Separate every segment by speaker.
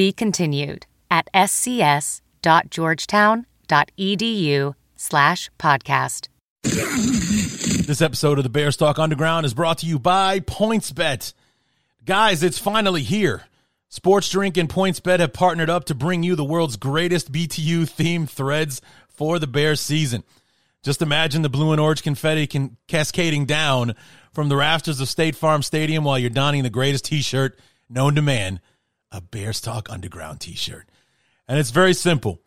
Speaker 1: Be continued at scs.georgetown.edu slash podcast.
Speaker 2: This episode of the Bears Talk Underground is brought to you by PointsBet. Guys, it's finally here. Sports Drink and PointsBet have partnered up to bring you the world's greatest BTU themed threads for the Bears season. Just imagine the blue and orange confetti can cascading down from the rafters of State Farm Stadium while you're donning the greatest t-shirt known to man, a Bears Talk Underground t-shirt. And it's very simple.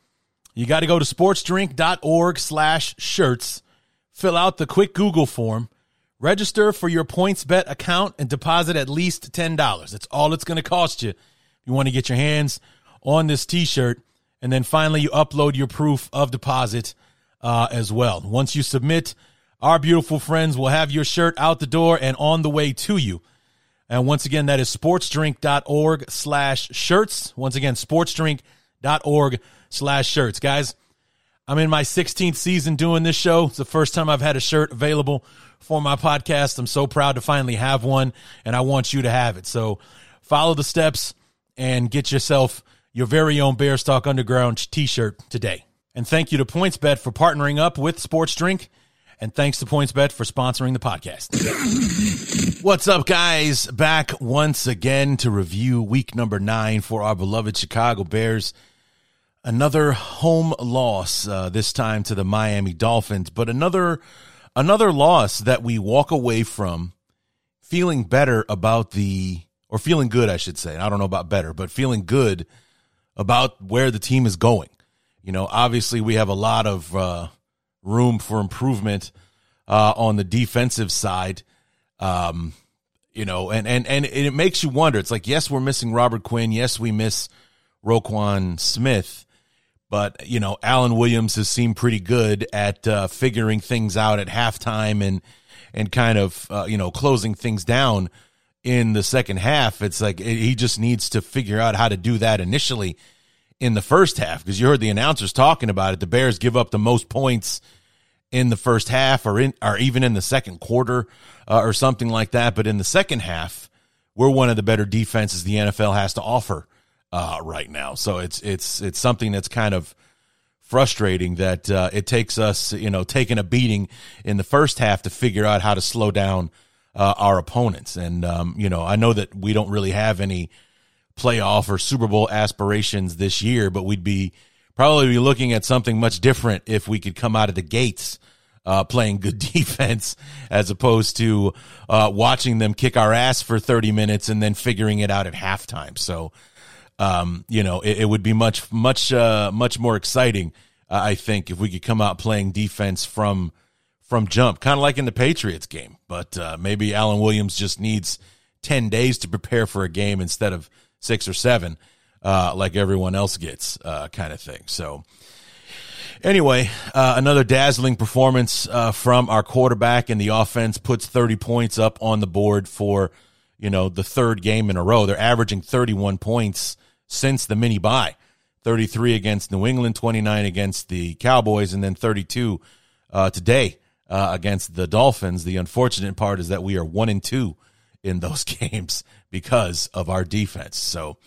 Speaker 2: You got to go to sportsdrink.org slash shirts, fill out the quick Google form, register for your PointsBet account, and deposit at least $10. That's all it's going to cost you. If you want to get your hands on this t-shirt, and then finally you upload your proof of deposit uh, as well. Once you submit, our beautiful friends will have your shirt out the door and on the way to you. And once again, that is sportsdrink.org slash shirts. Once again, sportsdrink.org slash shirts. Guys, I'm in my 16th season doing this show. It's the first time I've had a shirt available for my podcast. I'm so proud to finally have one, and I want you to have it. So follow the steps and get yourself your very own Bears Underground t shirt today. And thank you to PointsBet for partnering up with Sports Drink. And thanks to PointsBet for sponsoring the podcast. What's up, guys? Back once again to review week number nine for our beloved Chicago Bears. Another home loss, uh, this time to the Miami Dolphins, but another another loss that we walk away from feeling better about the or feeling good, I should say. I don't know about better, but feeling good about where the team is going. You know, obviously we have a lot of uh, room for improvement uh, on the defensive side. Um, you know, and, and, and it makes you wonder. It's like, yes, we're missing Robert Quinn. Yes, we miss Roquan Smith. But, you know, Alan Williams has seemed pretty good at uh, figuring things out at halftime and, and kind of, uh, you know, closing things down in the second half. It's like he just needs to figure out how to do that initially in the first half because you heard the announcers talking about it. The Bears give up the most points in the first half or in or even in the second quarter uh, or something like that. But in the second half, we're one of the better defenses the NFL has to offer uh, right now. So it's it's it's something that's kind of frustrating that uh, it takes us, you know, taking a beating in the first half to figure out how to slow down uh, our opponents. And um, you know, I know that we don't really have any playoff or Super Bowl aspirations this year, but we'd be probably be looking at something much different if we could come out of the gates uh, playing good defense as opposed to uh, watching them kick our ass for 30 minutes and then figuring it out at halftime. So, um, you know, it, it, would be much, much, uh, much more exciting, uh, I think, if we could come out playing defense from from jump, kind of like in the Patriots game. But uh, maybe Alan Williams just needs 10 days to prepare for a game instead of six or seven, uh, like everyone else gets, uh, kind of thing. So, anyway, uh, another dazzling performance uh, from our quarterback, and the offense puts 30 points up on the board for you know the third game in a row. They're averaging 31 points since the mini bye, 33 against New England, 29 against the Cowboys, and then 32 uh, today uh, against the Dolphins. The unfortunate part is that we are one and two in those games because of our defense. So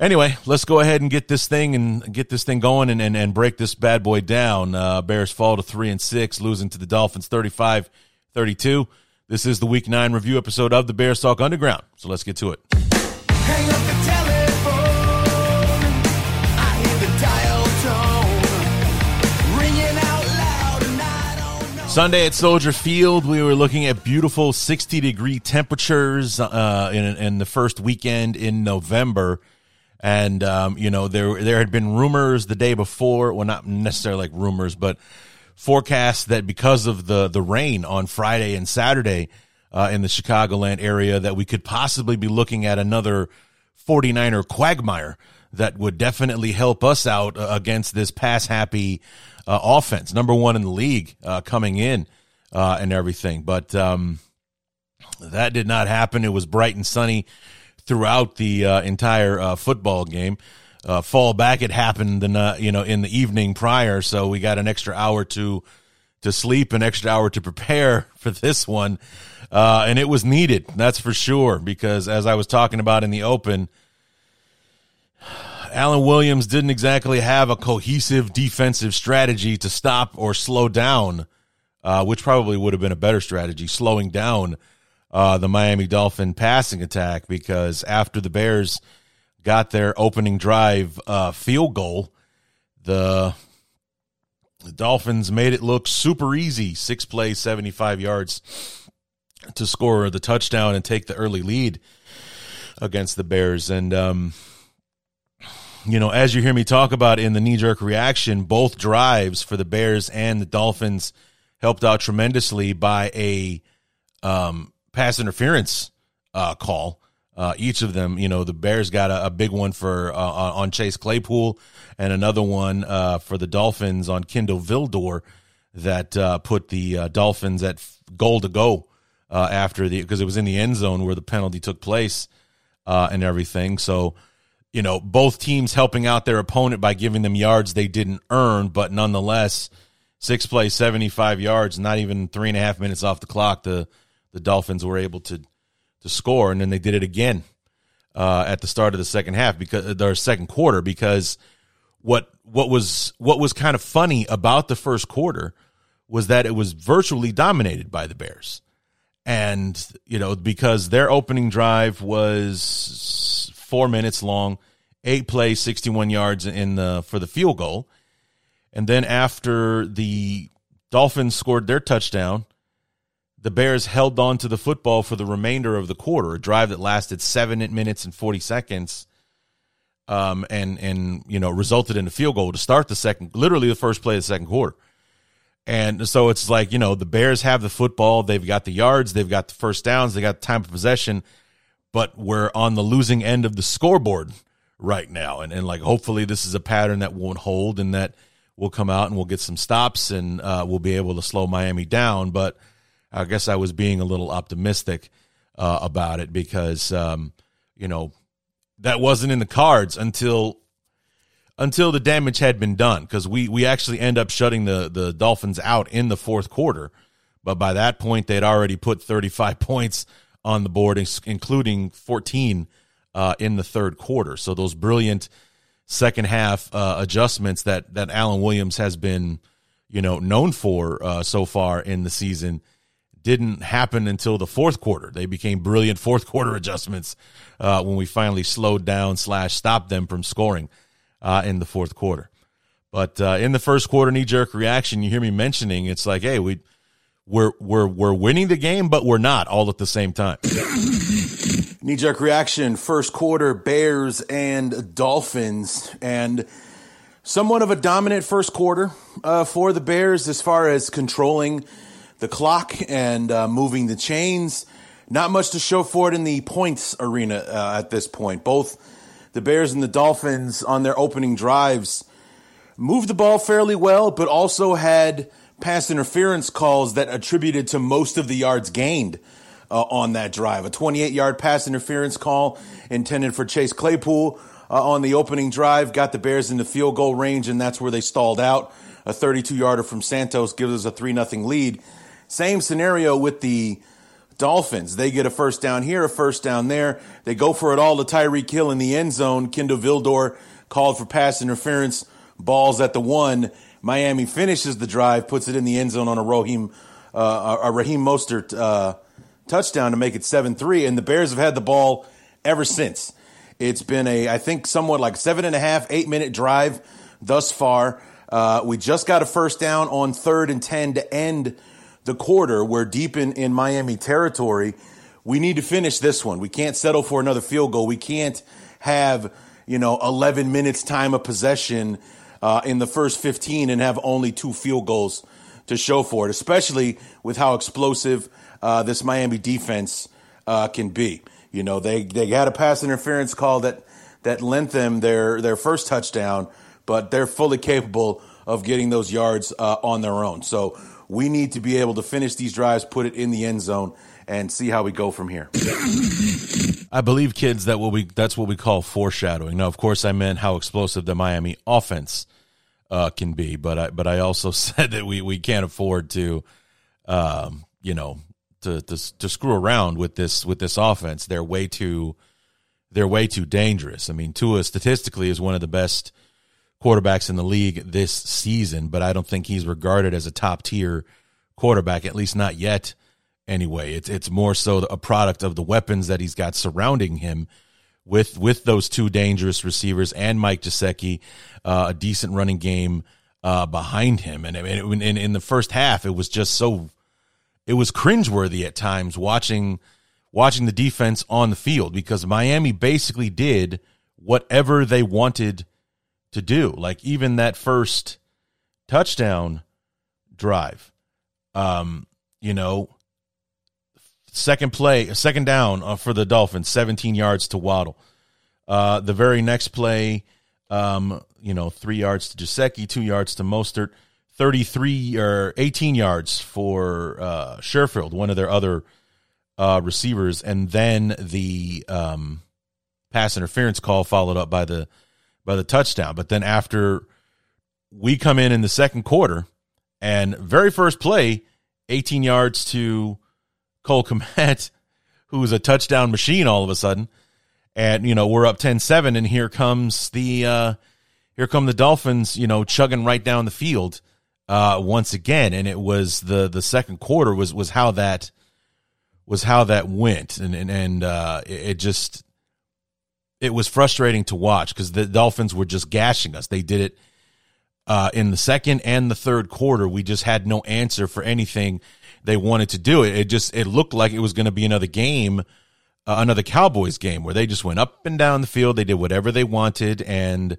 Speaker 2: anyway, let's go ahead and get this thing and get this thing going and, and, and break this bad boy down. Uh, Bears fall to three and six, losing to the Dolphins 35 32. This is the week nine review episode of the Bears Talk Underground. So let's get to it. Sunday at Soldier Field, we were looking at beautiful 60 degree temperatures uh, in, in the first weekend in November. And, um, you know, there, there had been rumors the day before, well, not necessarily like rumors, but forecasts that because of the, the rain on Friday and Saturday uh, in the Chicagoland area, that we could possibly be looking at another 49er quagmire that would definitely help us out uh, against this pass happy uh, offense, number one in the league uh, coming in uh, and everything. But um, that did not happen. It was bright and sunny throughout the uh, entire uh, football game. fall back, it happened, the you know in the evening prior, so we got an extra hour to to sleep, an extra hour to prepare for this one, and it was needed. That's for sure because as I was talking about in the open Alan Williams didn't exactly have a cohesive defensive strategy to stop or slow down, uh, which probably would have been a better strategy, slowing down uh, the Miami Dolphin passing attack, because after the Bears got their opening drive uh, field goal, the, the Dolphins made it look super easy. Six plays, 75 yards to score the touchdown and take the early lead against the Bears. And, um, you know, as you hear me talk about in the knee jerk reaction, both drives for the Bears and the Dolphins helped out tremendously by a um, pass interference uh, call. Uh, each of them, you know, the Bears got a, a big one for uh, on Chase Claypool and another one uh, for the Dolphins on Kindle Vildor that uh, put the uh, Dolphins at goal to go after the because it was in the end zone where the penalty took place and everything. So you know, both teams helping out their opponent by giving them yards they didn't earn, but nonetheless, six plays, 75 yards, not even three and a half minutes off the clock, the, the Dolphins were able to, to score. And then they did it again uh, at the start of the second half because their second quarter, because what, what was, what was kind of funny about the first quarter was that it was virtually dominated by the Bears. And, you know, because their opening drive was four minutes long, eight plays, 61 yards in the for the field goal. And then after the Dolphins scored their touchdown, the Bears held on to the football for the remainder of the quarter, a drive that lasted seven minutes and 40 seconds. Um, and, and, you know, resulted in a field goal to start the second, literally the first play of the second quarter. And so it's like, you know, the Bears have the football. They've got the yards. They've got the first downs. They got time of possession but we're on the losing end of the scoreboard right now. And, and like, hopefully, this is a pattern that won't hold and that we'll come out and we'll get some stops and uh, we'll be able to slow Miami down. But I guess I was being a little optimistic uh, about it because, um, you know, that wasn't in the cards until until the damage had been done because we we actually end up shutting the the Dolphins out in the fourth quarter. But by that point, they'd already put 35 points on the board, including 14 uh, in the third quarter. So those brilliant second half uh, adjustments that that Alan Williams has been, you know, known for uh, so far in the season didn't happen until the fourth quarter. They became brilliant fourth quarter adjustments uh, when we finally slowed down slash stopped them from scoring uh, in the fourth quarter. But uh, in the first quarter knee jerk reaction, you hear me mentioning it's like, hey, we we're we're we're winning the game, but we're not all at the same time.
Speaker 3: Knee jerk reaction, first quarter, Bears and Dolphins, and somewhat of a dominant first quarter uh, for the Bears as far as controlling the clock and uh, moving the chains. Not much to show for it in the points arena uh, at this point. Both the Bears and the Dolphins on their opening drives moved the ball fairly well, but also had pass interference calls that attributed to most of the yards gained uh, on that drive. A 28 yard pass interference call intended for Chase Claypool uh, on the opening drive got the Bears in the field goal range, and that's where they stalled out. A 32 yarder from Santos gives us a 3 0 lead. Same scenario with the Dolphins. They get a first down here, a first down there. They go for it all to Tyreek Hill in the end zone. Kindle Vildor called for pass interference, balls at the one, Miami finishes the drive, puts it in the end zone on a Raheem, uh, a Raheem Mostert uh, touchdown to make it 7 3. And the Bears have had the ball ever since. It's been a, I think, somewhat like seven and a half, eight minute drive thus far. Uh, we just got a first down on third and 10 to end the quarter. We're deep in, in Miami territory. We need to finish this one. We can't settle for another field goal. We can't have, you know, 11 minutes time of possession uh, in the first 15 and have only two field goals to show for it, especially with how explosive uh, this Miami defense uh, can be. You know, they, they had a pass interference call that that lent them their their first touchdown, but they're fully capable of getting those yards uh, on their own. So we need to be able to finish these drives, put it in the end zone, and see how we go from here.
Speaker 2: I believe, kids, that what we that's what we call foreshadowing. Now, of course, I meant how explosive the Miami offense uh, can be, but I but I also said that we we can't afford to, um, you know, to, to to screw around with this with this offense. They're way too they're way too dangerous. I mean, Tua statistically is one of the best quarterbacks in the league this season, but I don't think he's regarded as a top tier quarterback, at least not yet anyway. It's it's more so a product of the weapons that he's got surrounding him with with those two dangerous receivers and Mike Gesicki, uh, a decent running game uh, behind him. And, and in, in the first half, it was just so it was cringeworthy at times watching watching the defense on the field because Miami basically did whatever they wanted to do. Like even that first touchdown drive, um, you know, second play, second down uh, for the Dolphins, 17 yards to Waddle. Uh, the very next play, um, you know, three yards to Gesicki, two yards to Mostert, 33 or 18 yards for uh, Sherfield, one of their other uh, receivers, and then the um, pass interference call followed up by the by the touchdown. But then after we come in in the second quarter, and very first play, 18 yards to Cole Kmet, who's a touchdown machine all of a sudden. And, you know, we're up 10-7 and here comes the uh here come the Dolphins, you know, chugging right down the field uh once again. And it was the the second quarter was was how that was how that went. And and, and uh it, it just it was frustrating to watch because the Dolphins were just gashing us. They did it uh, in the second and the third quarter. We just had no answer for anything they wanted to do it. It just it looked like it was going to be another game, uh, another Cowboys game where they just went up and down the field. They did whatever they wanted, and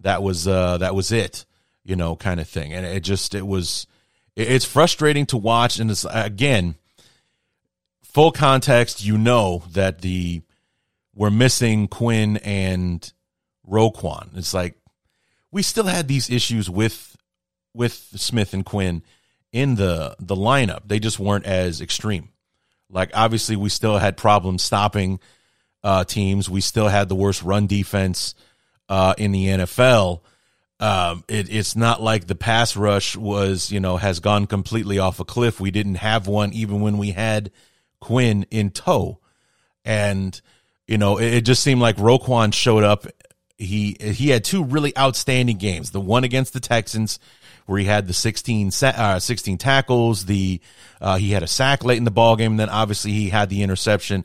Speaker 2: that was uh, that was it, you know, kind of thing. And it just it was it, it's frustrating to watch. And it's again full context. You know that the we're missing Quinn and Roquan. It's like we still had these issues with with Smith and Quinn in the the lineup. They just weren't as extreme. Like obviously, we still had problems stopping uh, teams. We still had the worst run defense uh, in the NFL. Um, it, it's not like the pass rush was, you know, has gone completely off a cliff. We didn't have one even when we had Quinn in tow, and you know, it, it just seemed like Roquan showed up. He he had two really outstanding games. The one against the Texans, where he had the 16, uh, 16 tackles. The uh, he had a sack late in the ball game, and then obviously he had the interception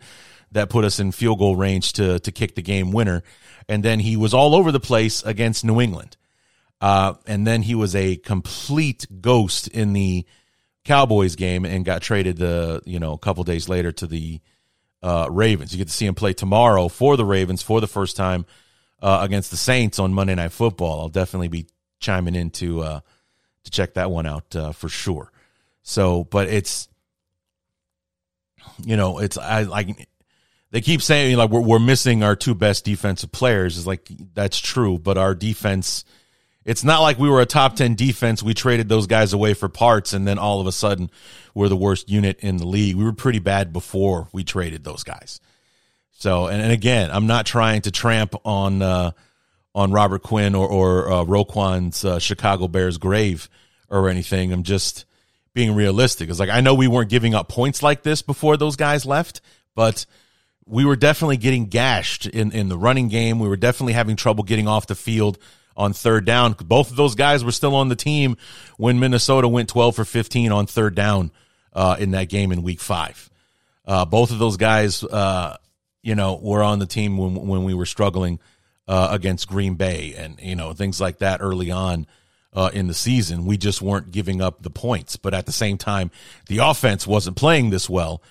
Speaker 2: that put us in field goal range to to kick the game winner. And then he was all over the place against New England. Uh, and then he was a complete ghost in the Cowboys game and got traded the you know a couple days later to the uh, Ravens. You get to see him play tomorrow for the Ravens for the first time uh, against the Saints on Monday Night Football. I'll definitely be chiming into uh, to check that one out uh, for sure. So, but it's you know, it's I like they keep saying like we're we're missing our two best defensive players. Is like that's true, but our defense. It's not like we were a top 10 defense. We traded those guys away for parts, and then all of a sudden we're the worst unit in the league. We were pretty bad before we traded those guys. So, and, and again, I'm not trying to tramp on uh, on Robert Quinn or, or uh, Roquan's uh, Chicago Bears grave or anything. I'm just being realistic. It's like I know we weren't giving up points like this before those guys left, but we were definitely getting gashed in, in the running game. We were definitely having trouble getting off the field on third down. Both of those guys were still on the team when Minnesota went 12 for 15 on third down uh, in that game in week five. Uh, both of those guys, uh, you know, were on the team when, when we were struggling uh, against Green Bay and you know things like that early on uh, in the season. We just weren't giving up the points, but at the same time, the offense wasn't playing this well.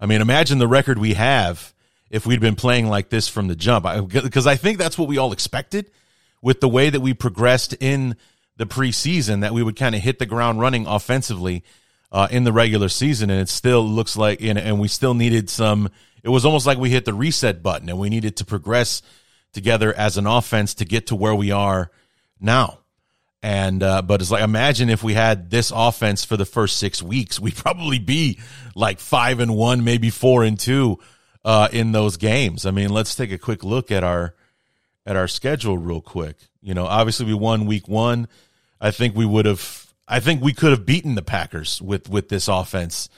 Speaker 2: I mean, imagine the record we have if we'd been playing like this from the jump, because I, I think that's what we all expected with the way that we progressed in the preseason, that we would kind of hit the ground running offensively uh, in the regular season, and it still looks like, and, and we still needed some. It was almost like we hit the reset button, and we needed to progress together as an offense to get to where we are now. And uh, but it's like imagine if we had this offense for the first six weeks, we'd probably be like five and one, maybe four and two uh, in those games. I mean, let's take a quick look at our at our schedule real quick. You know, obviously we won week one. I think we would have. I think we could have beaten the Packers with with this offense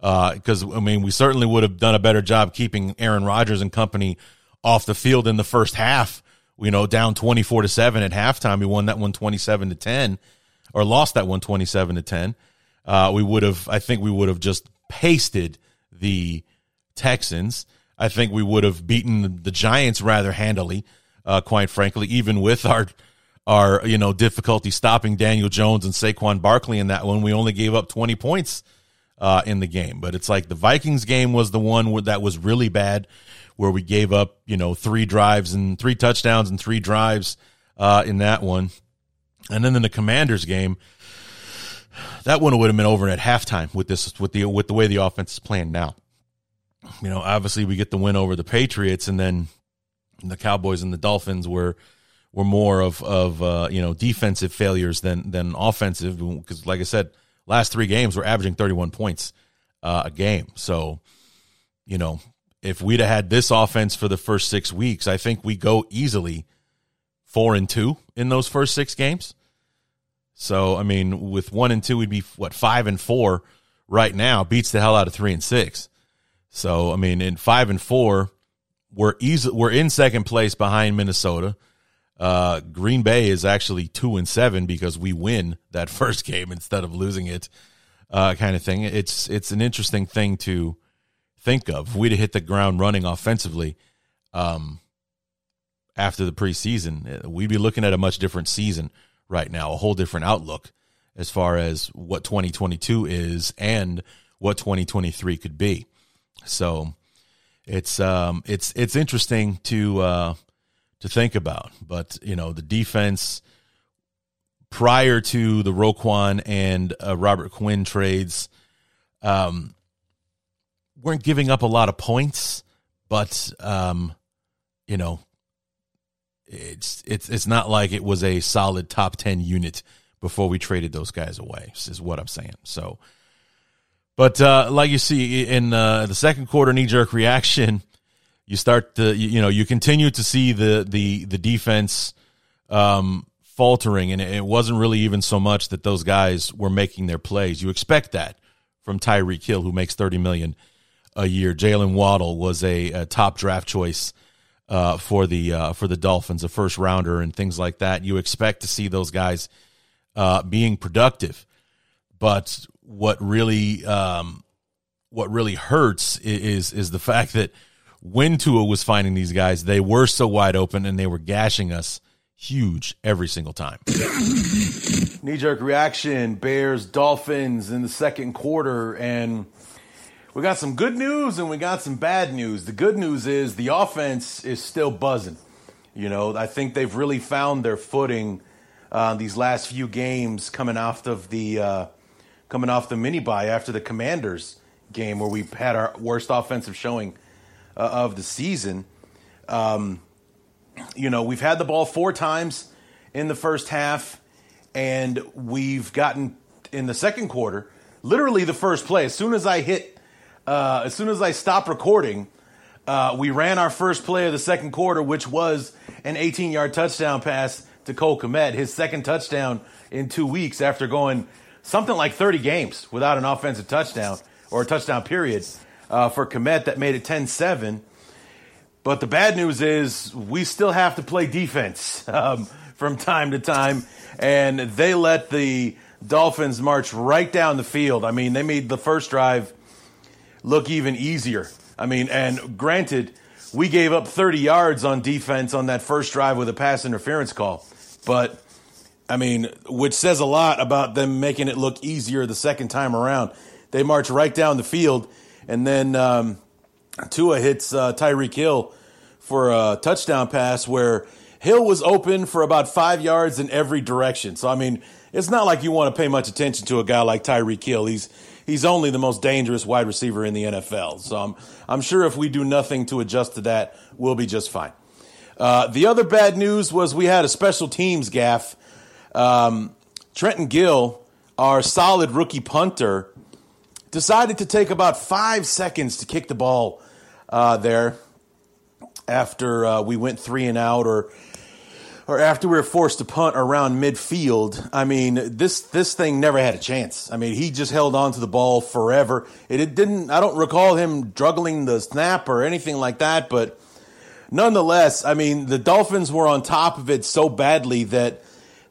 Speaker 2: because uh, I mean we certainly would have done a better job keeping Aaron Rodgers and company off the field in the first half you know, down 24 to 7 at halftime. We won that one 27 to 10 or lost that one 27 to 10. Uh, we would have, I think we would have just pasted the Texans. I think we would have beaten the Giants rather handily, uh, quite frankly, even with our, our, you know, difficulty stopping Daniel Jones and Saquon Barkley in that one. We only gave up 20 points, uh, in the game, but it's like the Vikings game was the one that was really bad where we gave up, you know, three drives and three touchdowns and three drives uh, in that one. And then in the Commanders game, that one would have been over at halftime with this with the with the way the offense is playing now. You know, obviously we get the win over the Patriots, and then the Cowboys and the Dolphins were were more of of uh, you know defensive failures than than offensive because, like I said, last three games we're averaging thirty one points uh, a game. So, you know, if we'd have had this offense for the first six weeks, I think we go easily four and two in those first six games. So, I mean, with one and two, we'd be what five and four right now. Beats the hell out of three and six. So, I mean, in five and four, we're easy. We're in second place behind Minnesota. Uh, Green Bay is actually two and seven because we win that first game instead of losing it, uh, kind of thing. It's it's an interesting thing to think of. We'd have hit the ground running offensively um, after the preseason, we'd be looking at a much different season right now, a whole different outlook as far as what 2022 is and what 2023 could be. So it's um, it's it's interesting to uh, to think about, but you know the defense prior to the Roquan and uh, Robert Quinn trades, um, weren't giving up a lot of points, but um, you know, it's it's it's not like it was a solid top ten unit before we traded those guys away. Is what I'm saying. So, but uh, like you see in uh, the second quarter, knee jerk reaction, you start to you know you continue to see the the the defense um, faltering, and it wasn't really even so much that those guys were making their plays. You expect that from Tyreek Hill, who makes thirty million a year. Jalen Waddle was a, a, top draft choice uh, for the uh, for the Dolphins, a first rounder, and things like that. You expect to see those guys uh, being productive, but what really um, what really hurts is is the fact that when Tua was finding these guys, they were so wide open and they were gashing us huge every single time.
Speaker 3: Knee jerk reaction: Bears, Dolphins in the second quarter, and we got some good news and we got some bad news. The good news is the offense is still buzzing. You know, I think they've really found their footing uh, these last few games coming off of the uh, coming off the mini bye after the Commanders game where we had our worst offensive showing uh, of the season. Um, you know, we've had the ball four times in the first half, and we've gotten in the second quarter, literally the first play. As soon as I hit uh, as soon as I stopped recording, uh, we ran our first play of the second quarter, which was an 18 yard touchdown pass to Cole Kmet, his second touchdown in two weeks after going something like 30 games without an offensive touchdown or a touchdown period uh, for Kmet that made it 10 7. But the bad news is we still have to play defense um, from time to time. And they let the Dolphins march right down the field. I mean, they made the first drive look even easier. I mean, and granted, we gave up 30 yards on defense on that first drive with a pass interference call. But, I mean, which says a lot about them making it look easier the second time around. They march right down the field, and then um, Tua hits uh, Tyreek Hill for a touchdown pass where Hill was open for about five yards in every direction. So, I mean, it's not like you want to pay much attention to a guy like Tyreek Hill. He's he's only the most dangerous wide receiver in the NFL. So I'm, I'm sure if we do nothing to adjust to that, we'll be just fine. Uh, the other bad news was we had a special teams gaffe. Um, Trenton Gill, our solid rookie punter, decided to take about five seconds to kick the ball uh, there after uh, we went three and out or or after we were forced to punt around midfield. I mean, this this thing never had a chance. I mean, he just held on to the ball forever. It, it didn't. I don't recall him juggling the snap or anything like that, but nonetheless, I mean, the Dolphins were on top of it so badly that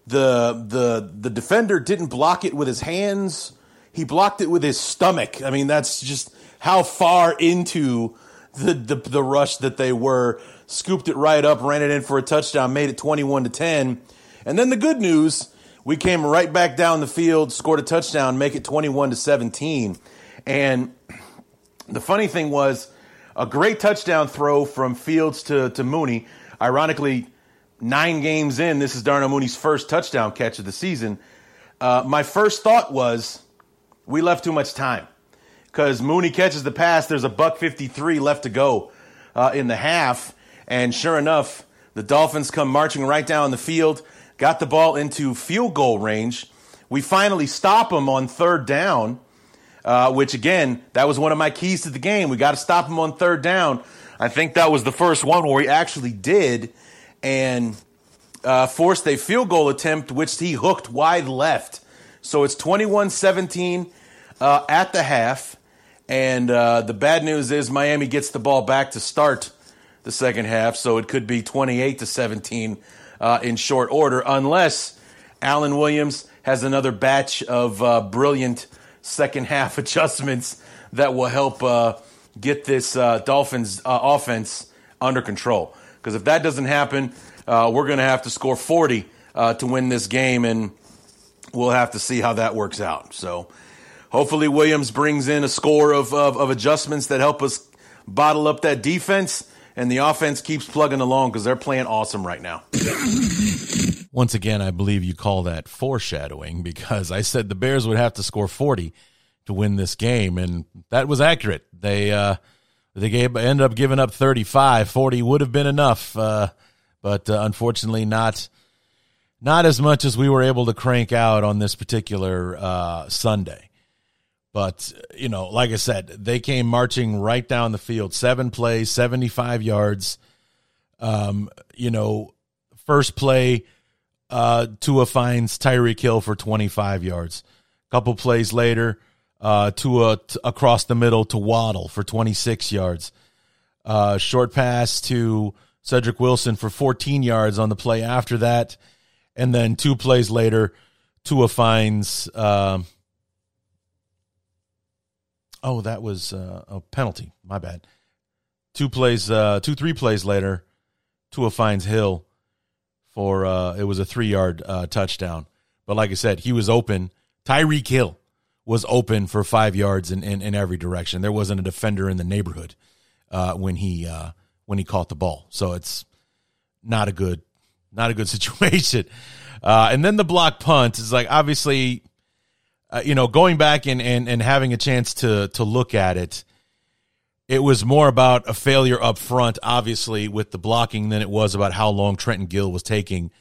Speaker 3: the the the defender didn't block it with his hands. He blocked it with his stomach. I mean, that's just how far into the the, the rush that they were. Scooped it right up, ran it in for a touchdown, made it 21 to 10. And then the good news, we came right back down the field, scored a touchdown, make it 21 to 17. And the funny thing was, a great touchdown throw from Fields to, to Mooney. Ironically, nine games in, this is Darnell Mooney's first touchdown catch of the season. Uh, my first thought was, we left too much time because Mooney catches the pass. There's a buck 53 left to go uh, in the half. And sure enough, the Dolphins come marching right down the field, got the ball into field goal range. We finally stop them on third down, uh, which again, that was one of my keys to the game. We got to stop them on third down. I think that was the first one where we actually did and uh, forced a field goal attempt, which he hooked wide left. So it's 21 17 uh, at the half. And uh, the bad news is Miami gets the ball back to start the second half, so it could be 28 to 17 uh, in short order, unless Alan Williams has another batch of uh, brilliant second half adjustments that will help uh, get this Dolphins offense under control. Because if that doesn't happen, uh, we're going to have to score 40 to win this game, and we'll have to see how that works out. So hopefully, Williams brings in a score of, of, of adjustments that help us bottle up that defense and the offense keeps plugging along because they're playing awesome right now.
Speaker 2: Once again, I believe you call that foreshadowing because I said the Bears would have to score 40 to win this game, and that was accurate. They uh, they gave, ended up giving up 35. 40 would have been enough, uh, but uh, unfortunately not not as much as we were able to crank out on this particular uh, Sunday. But, you know, like I said, they came marching right down the field, seven plays, 75 yards. Um, you know, first play, uh, Tua finds Tyreek Hill for 25 yards. A couple plays later, uh, Tua t- across the middle to Waddle for 26 yards. Uh, short pass to Cedric Wilson for 14 yards on the play after that. And then two plays later, Tua finds, um, Oh, that was uh, a penalty. My bad. Two plays, uh, two three plays later, Tua finds Hill for uh, it was a three yard uh, touchdown. But like I said, he was open. Tyreek Hill was open for five yards in, in, in, every direction. There wasn't a defender in the neighborhood uh, when he uh, when he caught the ball. So it's not a good not a good situation. Uh, and then the block punt is like obviously uh, you know, going back and, and, and having a chance to to look at it, it was more about a failure up front, obviously, with the blocking than it was about how long Trenton Gill was taking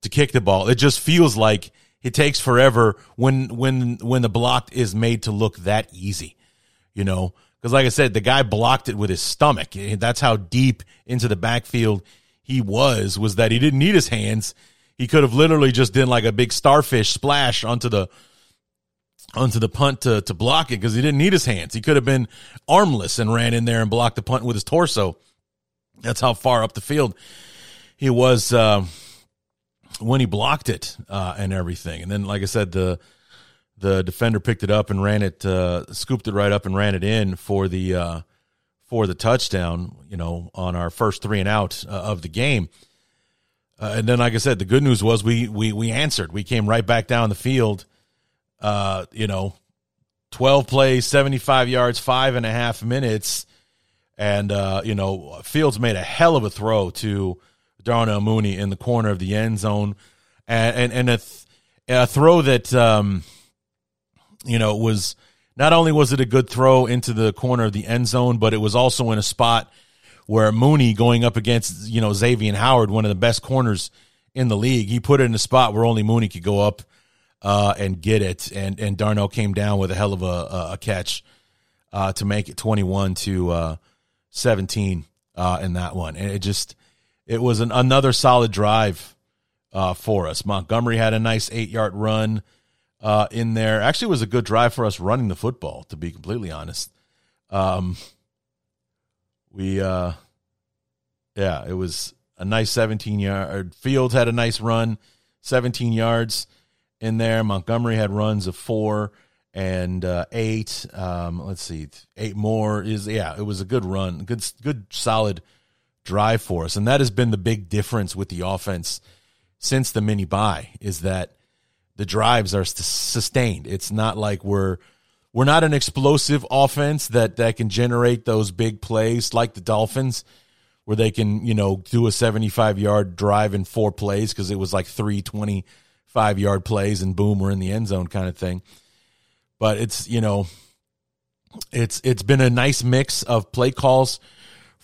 Speaker 2: to kick the ball. It just feels like it takes forever when when when the block is made to look that easy, you know. Because like I said, the guy blocked it with his stomach. That's how deep into the backfield he was. Was that he didn't need his hands. He could have literally just done like a big starfish splash onto the onto the punt to, to block it because he didn't need his hands. He could have been armless and ran in there and blocked the punt with his torso. That's how far up the field he was uh, when he blocked it uh, and everything. And then, like I said, the the defender picked it up and ran it, uh, scooped it right up and ran it in for the uh, for the touchdown. You know, on our first three and out uh, of the game. Uh, and then, like I said, the good news was we we we answered. We came right back down the field uh, you know, 12 plays, 75 yards, five and a half minutes. And, you know, Fields made a hell of a throw to Darnell Mooney in the corner of the end zone. And, and, and a, th- a throw that, um, you know, was not only was it a good throw into the corner of the end zone, but it was also in a spot where Mooney going up against you know Xavier Howard, one of the best corners in the league, he put it in a spot where only Mooney could go up uh, and get it, and and Darnell came down with a hell of a, a catch uh, to make it twenty one to uh, seventeen uh, in that one, and it just it was an, another solid drive uh, for us. Montgomery had a nice eight yard run uh, in there. Actually, was a good drive for us running the football, to be completely honest. Um, we, uh, yeah, it was a nice 17 yard. Fields had a nice run, 17 yards in there. Montgomery had runs of four and uh, eight. Um, let's see, eight more is yeah. It was a good run, good, good, solid drive for us, and that has been the big difference with the offense since the mini bye is that the drives are sustained. It's not like we're we're not an explosive offense that that can generate those big plays like the Dolphins, where they can you know do a seventy five yard drive in four plays because it was like three twenty five yard plays and boom we're in the end zone kind of thing. But it's you know it's it's been a nice mix of play calls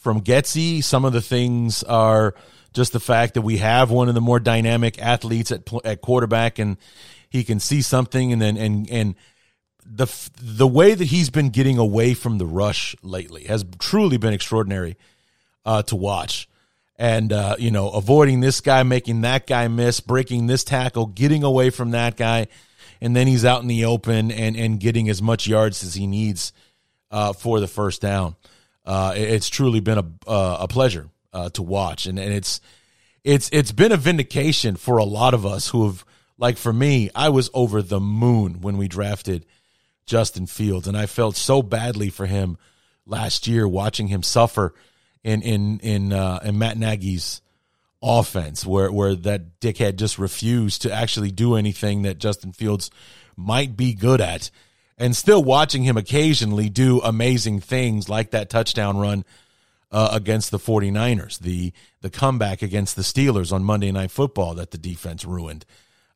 Speaker 2: from Getsy. Some of the things are just the fact that we have one of the more dynamic athletes at at quarterback and he can see something and then and and the the way that he's been getting away from the rush lately has truly been extraordinary uh, to watch. And uh, you know, avoiding this guy, making that guy miss, breaking this tackle, getting away from that guy, and then he's out in the open and and getting as much yards as he needs uh, for the first down. Uh, it's truly been a uh, a pleasure uh, to watch, and and it's it's it's been a vindication for a lot of us who have like for me, I was over the moon when we drafted Justin Fields, and I felt so badly for him last year watching him suffer in in in uh, in Matt Nagy's offense, where where that dickhead just refused to actually do anything that Justin Fields might be good at, and still watching him occasionally do amazing things like that touchdown run uh, against the 49ers, the the comeback against the Steelers on Monday Night Football that the defense ruined,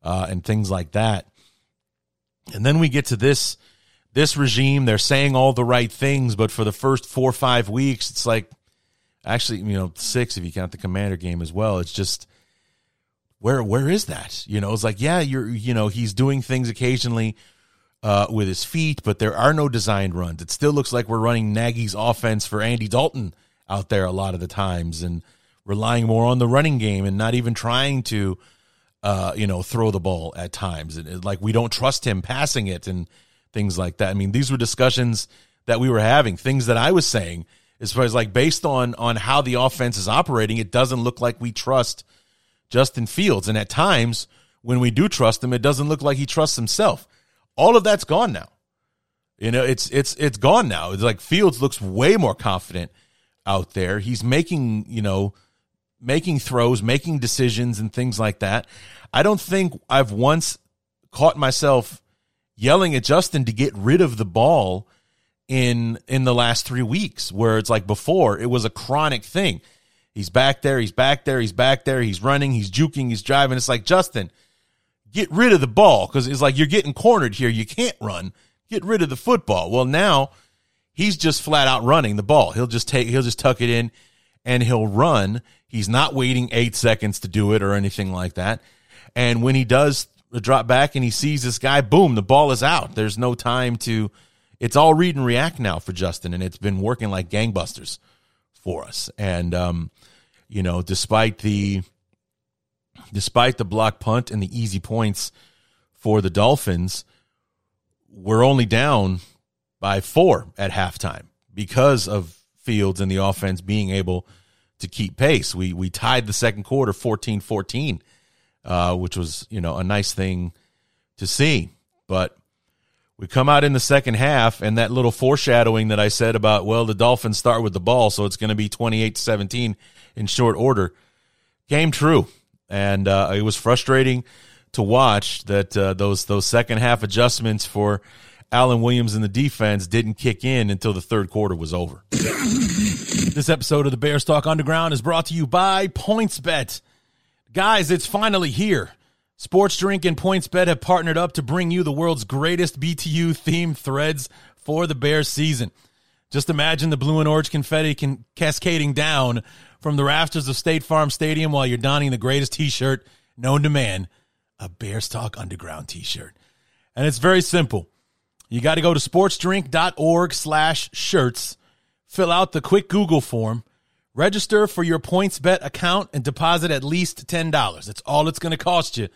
Speaker 2: uh, and things like that. And then we get to this this regime. They're saying all the right things, but for the first four or five weeks, it's like actually you know six if you count the Commander game as well. It's just where where is that? You know, it's like yeah, you're you know he's doing things occasionally. Uh, with his feet, but there are no designed runs. It still looks like we're running Nagy's offense for Andy Dalton out there a lot of the times and relying more on the running game and not even trying to uh, you know throw the ball at times. And like we don't trust him passing it and things like that. I mean these were discussions that we were having things that i was saying as far as like based on on how the offense is operating it doesn't look like we trust justin fields. And at times when we do trust him it doesn't look like he trusts himself all of that's gone now you know it's it's it's gone now it's like fields looks way more confident out there. He's making, you know, making throws, making decisions and things like that. I don't think I've once caught myself yelling at Justin to get rid of the ball in in the last 3 weeks where it's like before it was a chronic thing. He's back there, he's back there, he's back there, he's running, he's juking, he's driving. It's like, Justin, get rid of the ball because it's like you're getting cornered here. You can't run. Get rid of the football. Well, now He's just flat out running the ball. He'll just take, he'll just tuck it in and he'll run. He's not waiting eight seconds to do it or anything like that. And when he does drop back and he sees this guy, boom, the ball is out. There's no time to, it's all read and react now for Justin. And it's been working like gangbusters for us. And, um, you know, despite the, despite the block punt and the easy points for the Dolphins, we're only down by four at halftime because of Fields and the offense being able to keep pace. We we tied the second quarter 14-14, uh, which was, you know, a nice thing to see. But we come out in the second half and that little foreshadowing that I said about, well, the Dolphins start with the ball, so it's going to be 28 17 in short order came true. And uh, it was frustrating to watch that uh, those those second half adjustments for Alan Williams and the defense didn't kick in until the third quarter was over. this episode of the Bears Talk Underground is brought to you by PointsBet. Guys, it's finally here. Sports Drink and PointsBet have partnered up to bring you the world's greatest BTU themed threads for the Bears season. Just imagine the blue and orange confetti can cascading down from the rafters of State Farm Stadium while you're donning the greatest t-shirt known to man, a Bears Talk Underground t-shirt. And it's very simple. You got to go to sportsdrink.org slash shirts, fill out the quick Google form, register for your PointsBet account, and deposit at least $10. That's all it's going to cost you. If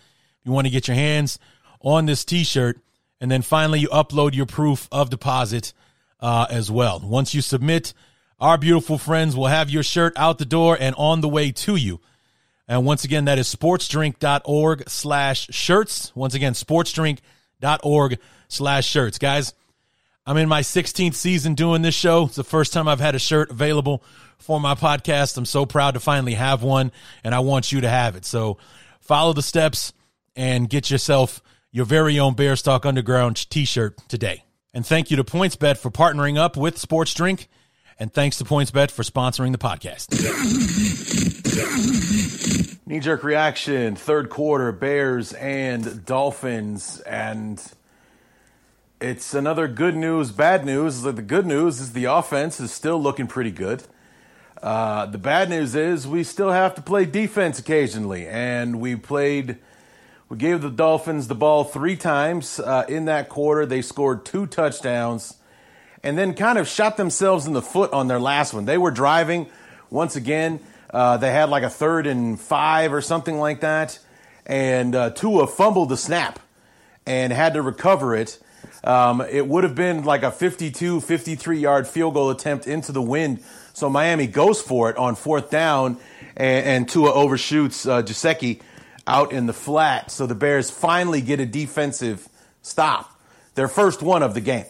Speaker 2: you want to get your hands on this t-shirt, and then finally you upload your proof of deposit uh, as well. Once you submit, our beautiful friends will have your shirt out the door and on the way to you. And once again, that is sportsdrink.org slash shirts. Once again, sportsdrink.org slash shirts. Guys, I'm in my 16th season doing this show. It's the first time I've had a shirt available for my podcast. I'm so proud to finally have one, and I want you to have it. So follow the steps and get yourself your very own Bears Talk Underground t shirt today. And thank you to PointsBet for partnering up with Sports Drink. And thanks to PointsBet for sponsoring the podcast.
Speaker 3: Knee jerk reaction, third quarter, Bears and Dolphins. And it's another good news, bad news. The good news is the offense is still looking pretty good. Uh, the bad news is we still have to play defense occasionally. And we played we gave the Dolphins the ball three times uh, in that quarter. They scored two touchdowns and then kind of shot themselves in the foot on their last one. They were driving once again. Uh, they had like a third and five or something like that. And uh, Tua fumbled the snap and had to recover it. Um, it would have been like a 52, 53 yard field goal attempt into the wind. So Miami goes for it on fourth down, and, and Tua overshoots uh, Gesicki out in the flat. So the Bears finally get a defensive stop, their first one of the game.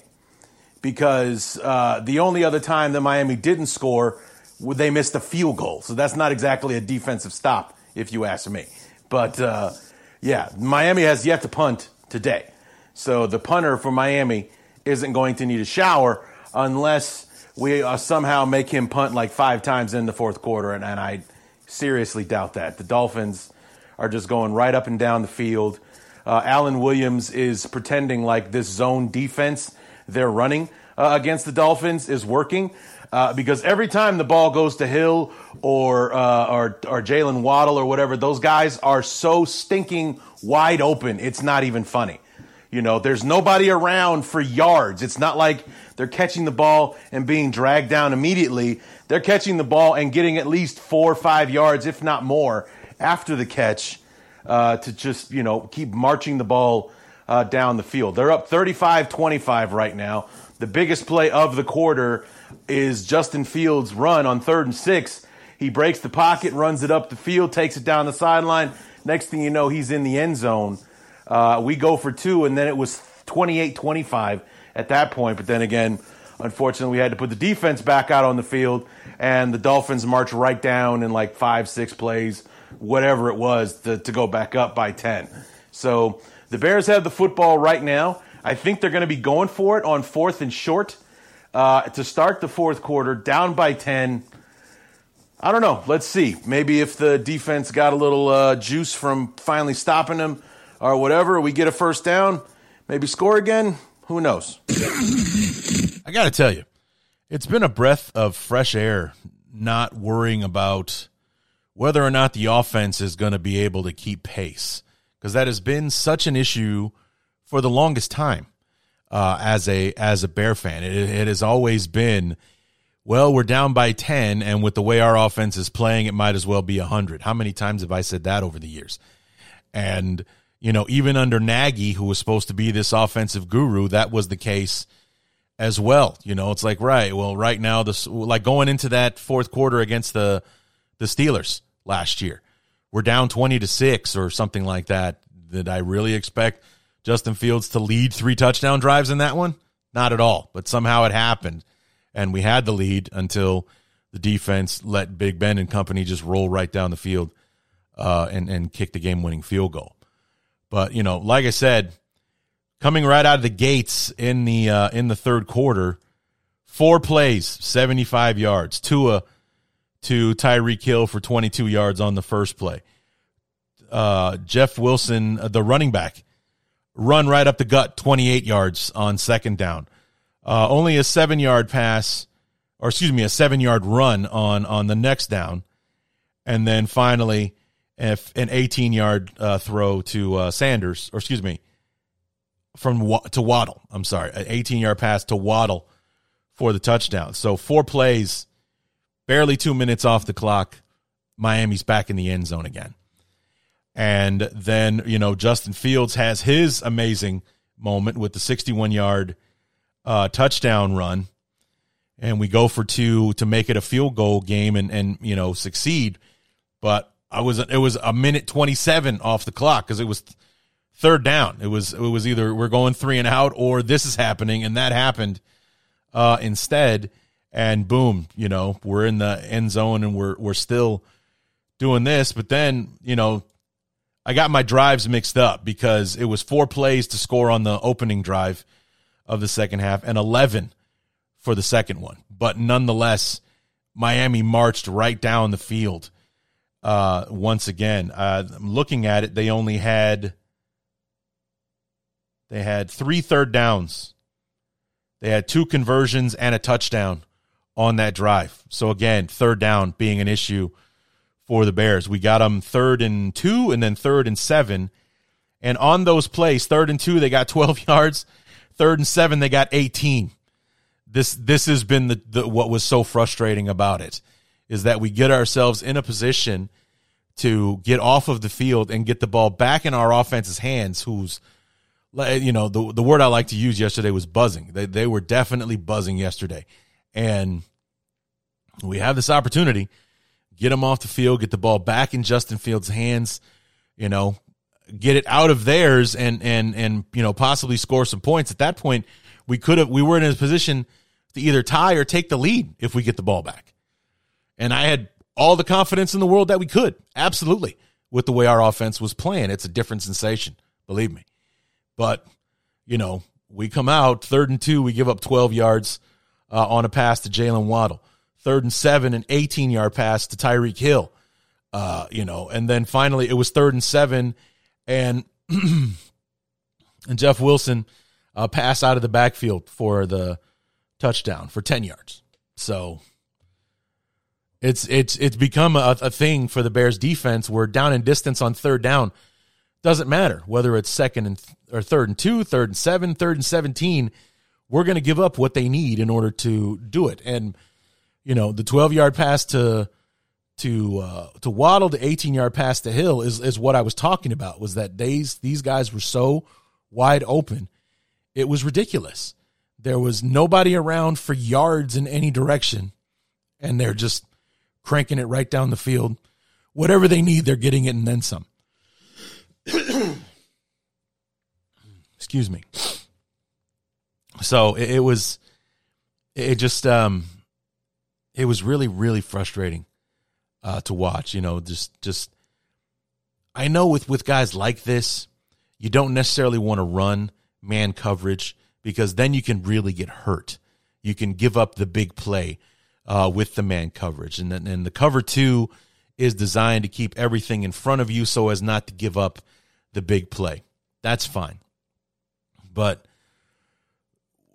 Speaker 3: Because uh, the only other time that Miami didn't score, they missed a field goal. So that's not exactly a defensive stop, if you ask me. But uh, yeah, Miami has yet to punt today. So the punter for Miami isn't going to need a shower unless we uh, somehow make him punt like five times in the fourth quarter. And, and I seriously doubt that. The Dolphins are just going right up and down the field. Uh, Alan Williams is pretending like this zone defense they're running uh, against the Dolphins is working. Uh, because every time the ball goes to Hill or uh, or, or Jaylen Waddle or whatever, those guys are so stinking wide open. It's not even funny. You know, there's nobody around for yards. It's not like they're catching the ball and being dragged down immediately. They're catching the ball and getting at least four or five yards, if not more, after the catch uh, to just, you know, keep marching the ball uh, down the field. They're up 35 25 right now. The biggest play of the quarter is Justin Fields' run on third and six. He breaks the pocket, runs it up the field, takes it down the sideline. Next thing you know, he's in the end zone. Uh, we go for two, and then it was 28 25 at that point. But then again, unfortunately, we had to put the defense back out on the field, and the Dolphins march right down in like five, six plays whatever it was to, to go back up by 10. So the Bears have the football right now. I think they're going to be going for it on fourth and short uh, to start the fourth quarter, down by 10. I don't know. Let's see. Maybe if the defense got a little uh, juice from finally stopping them or whatever, we get a first down, maybe score again. Who knows?
Speaker 2: I got to tell you, it's been a breath of fresh air not worrying about whether or not the offense is going to be able to keep pace because that has been such an issue for the longest time uh, as a as a Bear fan. It, it has always been, well, we're down by ten, and with the way our offense is playing, it might as well be hundred. How many times have I said that over the years? And you know, even under Nagy, who was supposed to be this offensive guru, that was the case as well. You know, it's like right, well, right now, this like going into that fourth quarter against the the Steelers last year. We're down 20 to 6 or something like that. Did I really expect Justin Fields to lead three touchdown drives in that one? Not at all. But somehow it happened. And we had the lead until the defense let Big Ben and company just roll right down the field uh, and, and kick the game winning field goal. But, you know, like I said, coming right out of the gates in the uh, in the third quarter, four plays, 75 yards. Tua to Tyreek Hill for 22 yards on the first play. Uh, Jeff Wilson, uh, the running back, run right up the gut, 28 yards on second down. Uh, only a seven yard pass or excuse me, a seven yard run on on the next down, and then finally, if an 18 yard uh, throw to uh, Sanders, or excuse me, from to Waddle. I'm sorry, an 18 yard pass to Waddle for the touchdown. So four plays, barely two minutes off the clock. Miami's back in the end zone again. And then, you know, Justin Fields has his amazing moment with the 61 yard uh, touchdown run. And we go for two to make it a field goal game and, and you know, succeed. But I was, it was a minute 27 off the clock because it was third down. It was, it was either we're going three and out or this is happening. And that happened uh, instead. And boom, you know, we're in the end zone and we're, we're still doing this. But then, you know, I got my drives mixed up because it was four plays to score on the opening drive of the second half and 11 for the second one. But nonetheless, Miami marched right down the field uh, once again. Uh, looking at it, they only had they had three third downs. They had two conversions and a touchdown on that drive. So again, third down being an issue for the Bears. We got them third and two and then third and seven. And on those plays, third and two, they got 12 yards. Third and seven, they got 18. This this has been the, the what was so frustrating about it is that we get ourselves in a position to get off of the field and get the ball back in our offense's hands who's you know the the word I like to use yesterday was buzzing. They they were definitely buzzing yesterday. And we have this opportunity get him off the field, get the ball back in Justin Fields' hands, you know, get it out of theirs and and and you know, possibly score some points. At that point, we could have we were in a position to either tie or take the lead if we get the ball back. And I had all the confidence in the world that we could. Absolutely. With the way our offense was playing. It's a different sensation, believe me. But, you know, we come out third and two, we give up 12 yards uh, on a pass to Jaylen Waddle third and seven, an 18 yard pass to Tyreek Hill. Uh, you know, and then finally it was third and seven, and and Jeff Wilson uh, pass out of the backfield for the touchdown for 10 yards. So it's it's it's become a, a thing for the Bears defense where down in distance on third down doesn't matter whether it's second and th- or third and two, third and seven, third and 17, we're going to give up what they need in order to do it. And you know, the 12 yard pass to to uh, to Waddle, the 18 yard pass to Hill is is what I was talking about. Was that these these guys were so wide open, it was ridiculous. There was nobody around for yards in any direction, and they're just cranking it right down the field. Whatever they need, they're getting it and then some. Excuse me. So it, it was, it just um, it was really really frustrating uh, to watch. You know, just just I know with with guys like this, you don't necessarily want to run man coverage because then you can really get hurt. You can give up the big play uh, with the man coverage, and then and the cover two is designed to keep everything in front of you so as not to give up the big play. That's fine, but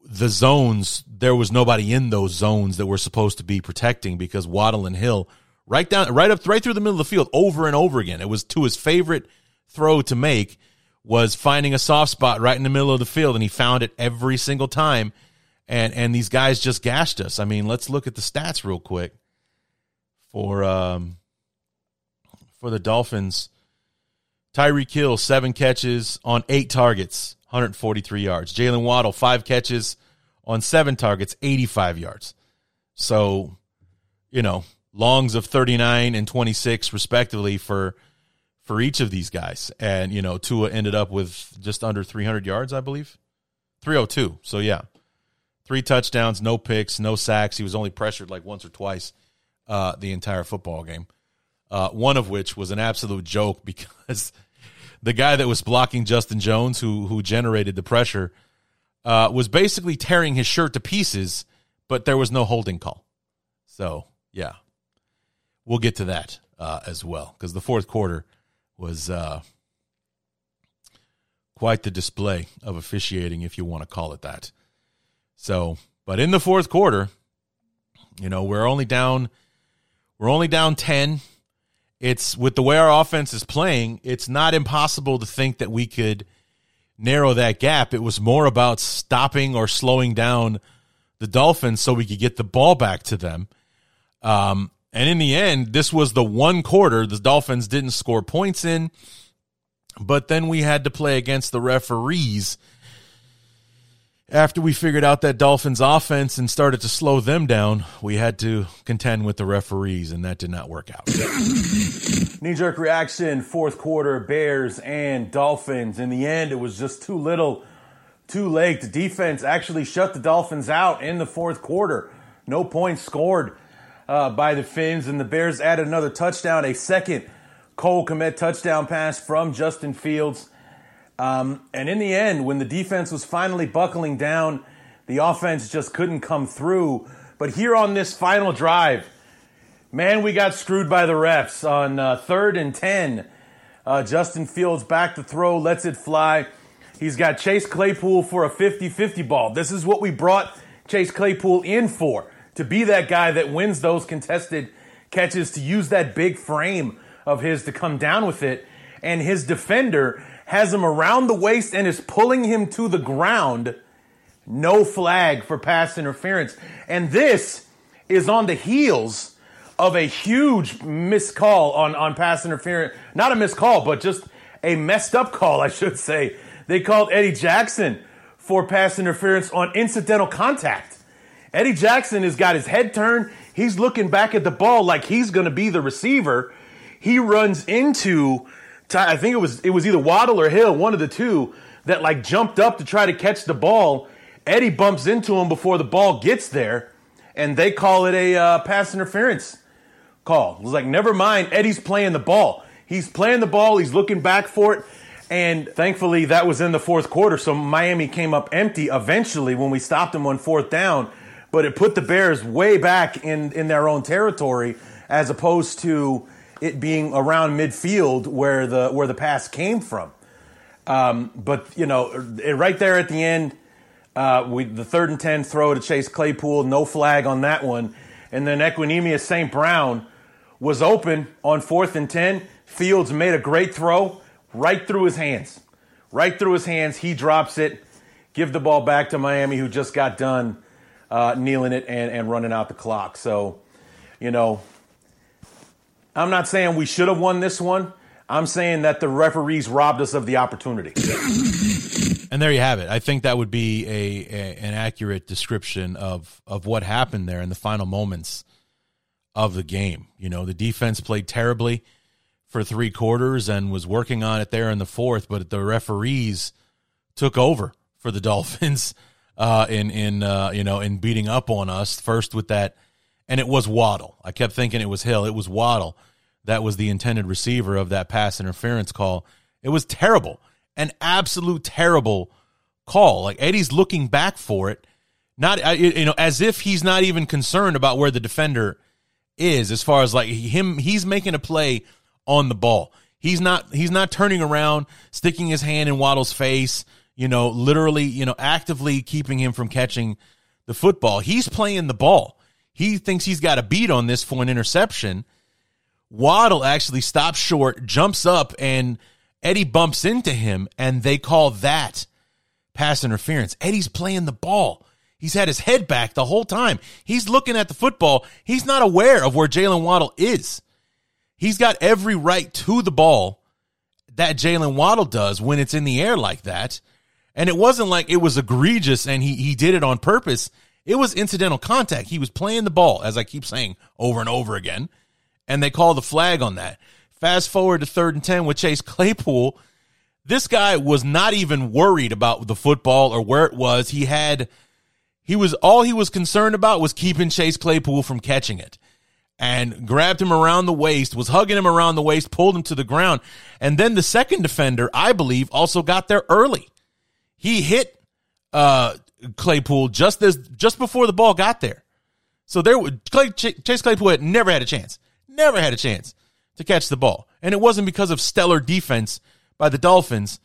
Speaker 2: the zones, there was nobody in those zones that we're supposed to be protecting because Waddle and Hill right down, right up, right through the middle of the field over and over again. It was to his favorite throw to make was finding a soft spot right in the middle of the field, and he found it every single time. And and these guys just gashed us. I mean, let's look at the stats real quick for um for the Dolphins. Tyreek Hill, seven catches on eight targets. 143 yards. Jaylen Waddle, five catches on seven targets, 85 yards. So, you know, longs of 39 and 26 respectively for for each of these guys. And, you know, Tua ended up with just under 300 yards, I believe. 302. So, yeah. Three touchdowns, no picks, no sacks. He was only pressured like once or twice uh, the entire football game. Uh, one of which was an absolute joke because the guy that was blocking Justin Jones, who who generated the pressure, uh, was basically tearing his shirt to pieces, but there was no holding call. So yeah, we'll get to that uh, as well because the fourth quarter was uh, quite the display of officiating, if you want to call it that. So, but in the fourth quarter, You know, we're only down we're only down 10. It's with the way our offense is playing, it's not impossible to think that we could narrow that gap. It was more about stopping or slowing down the Dolphins so we could get the ball back to them. Um, and in the end, this was the one quarter the Dolphins didn't score points in, but then we had to play against the referees after we figured out that Dolphins offense and started to slow them down, we had to contend with the referees, and that did not work out.
Speaker 3: Knee jerk reaction, fourth quarter, Bears and Dolphins. In the end, it was just too little, too late. The defense actually shut the Dolphins out in the fourth quarter. No points scored uh, by the Fins, and the Bears added another touchdown, a second Cole Kmet touchdown pass from Justin Fields. Um, and in the end, when the defense was finally buckling down, the offense just couldn't come through. But here on this final drive, man, we got screwed by the refs on uh, third and 10. Uh, Justin Fields back to throw, lets it fly. He's got Chase Claypool for a 50 50 ball. This is what we brought Chase Claypool in for to be that guy that wins those contested catches, to use that big frame of his to come down with it. And his defender has him around the waist and is pulling him to the ground. No flag for pass interference. And this is on the heels of a huge missed call on, on pass interference. Not a missed call, but just a messed up call, I should say. They called Eddie Jackson for pass interference on incidental contact. Eddie Jackson has got his head turned. He's looking back at the ball like he's going to be the receiver. He runs into I think it was it was either Waddle or Hill, one of the two, that like jumped up to try to catch the ball. Eddie bumps into him before the ball gets there, and they call it a uh, pass interference call. It was like, never mind, Eddie's playing the ball. He's playing the ball. He's looking back for it. And thankfully, that was in the fourth quarter. So Miami came up empty eventually when we stopped them on fourth down. But it put the Bears way back in, in their own territory as opposed to it being around midfield where the where the pass came from. Um, but you know, right there at the end, uh, we the third and ten throw to Chase Claypool, no flag on that one, and then Equanimeous St. Brown was open on fourth and ten. Fields made a great throw right through his hands, right through his hands. He drops it, give the ball back to Miami, who just got done uh, kneeling it and, and running out the clock. So, you know, I'm not saying we should have won this one. I'm saying that the referees robbed us of the opportunity.
Speaker 2: And there you have it. I think that would be a, a, an accurate description of of what happened there in the final moments of the game. You know, the defense played terribly for three quarters and was working on it there in the fourth, but the referees took over for the Dolphins uh, in in uh, you know in beating up on us first with that and it was Waddle. I kept thinking it was Hill. It was Waddle that was the intended receiver of that pass interference call. It was terrible, an absolute terrible call. Like Eddie's looking back for it, not you know as if he's not even concerned about where the defender is as far as like him. He's making a play on the ball. He's not. He's not turning around, sticking his hand in Waddle's face. You know, literally, you know, actively keeping him from catching the football. He's playing the ball. He thinks he's got a beat on this for an interception. Waddle actually stops short, jumps up, and Eddie bumps into him, and they call that pass interference. Eddie's playing the ball. He's had his head back the whole time. He's looking at the football. He's not aware of where Jaylen Waddle is. He's got every right to the ball that Jaylen Waddle does when it's in the air like that. And it wasn't like it was egregious and he, he did it on purpose. It was incidental contact. He was playing the ball, as I keep saying over and over again, and they call the flag on that. Fast forward to third and 10 with Chase Claypool. This guy was not even worried about the football or where it was. He had, he was, all he was concerned about was keeping Chase Claypool from catching it and grabbed him around the waist, was hugging him around the waist, pulled him to the ground. And then the second defender, I believe, also got there early. He hit uh, Claypool just as just before the ball got there. So there, Clay, Chase Claypool had never had a chance, never had a chance to catch the ball, and it wasn't because of stellar defense by the Dolphins.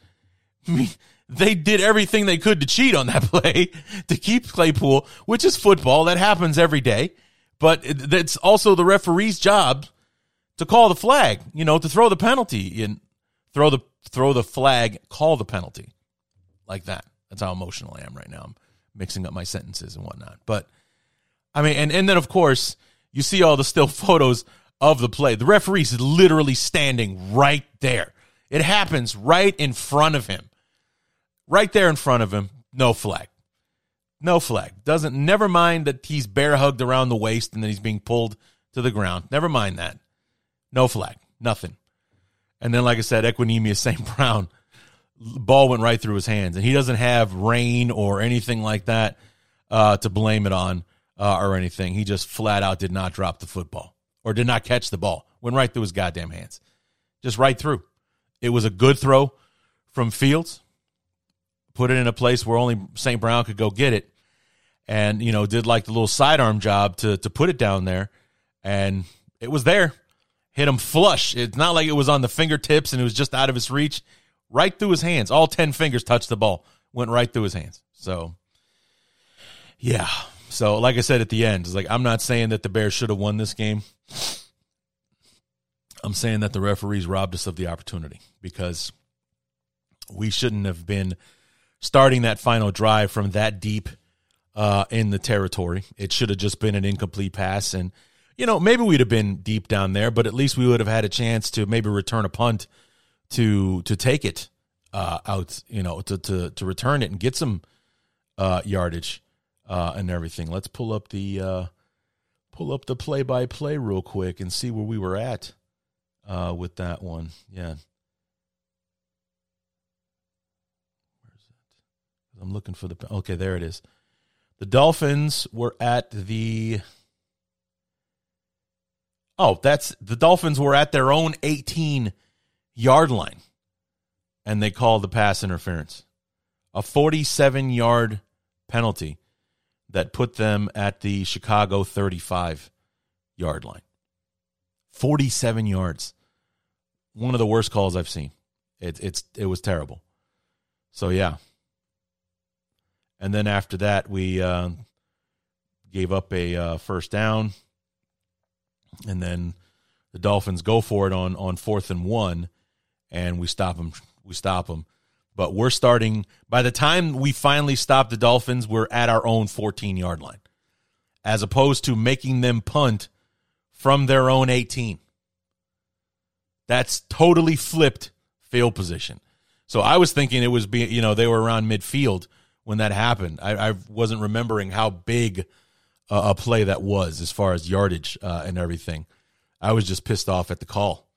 Speaker 2: they did everything they could to cheat on that play to keep Claypool, which is football that happens every day. but it's also the referee's job to call the flag, you know, to throw the penalty and throw the throw the flag, call the penalty. Like that. That's how emotional I am right now. I'm mixing up my sentences and whatnot. But I mean, and, and then of course you see all the still photos of the play. The referee's literally standing right there. It happens right in front of him. Right there in front of him. No flag. No flag. Doesn't never mind that he's bear hugged around the waist and then he's being pulled to the ground. Never mind that. No flag. Nothing. And then, like I said, Equanimeous St. Brown, ball went right through his hands. And he doesn't have rain or anything like that uh, to blame it on uh, or anything. He just flat out did not drop the football or did not catch the ball. Went right through his goddamn hands. Just right through. It was a good throw from Fields. Put it in a place where only St. Brown could go get it. And, you know, did like the little sidearm job to to put it down there. And it was there hit him flush. It's not like it was on the fingertips and it was just out of his reach. Right through his hands. All 10 fingers touched the ball. Went right through his hands. So, yeah. So, like I said at the end, it's like I'm not saying that the Bears should have won this game. I'm saying that the referees robbed us of the opportunity because we shouldn't have been starting that final drive from that deep uh, in the territory. It should have just been an incomplete pass and – you know, maybe we'd have been deep down there, but at least we would have had a chance to maybe return a punt to to take it uh, out, you know, to to to return it and get some uh, yardage uh, and everything. Let's pull up the uh, pull up the play by play real quick and see where we were at uh, with that one. Yeah. I'm looking for the okay. There it is. The Dolphins were at the Oh, that's the Dolphins were at their own 18 yard line and they called the pass interference. A 47 yard penalty that put them at the Chicago 35 yard line. 47 yards. One of the worst calls I've seen. It, it's it was terrible. So yeah. And then after that, we uh, gave up a uh, first down and then the Dolphins go for it on on fourth and one, and we stop them. We stop them, but we're starting. By the time we finally stop the Dolphins, we're at our own 14 yard line, as opposed to making them punt from their own 18. That's totally flipped field position. So I was thinking it was being, you know, they were around midfield when that happened. I, I wasn't remembering how big a play that was as far as yardage uh, and everything. I was just pissed off at the call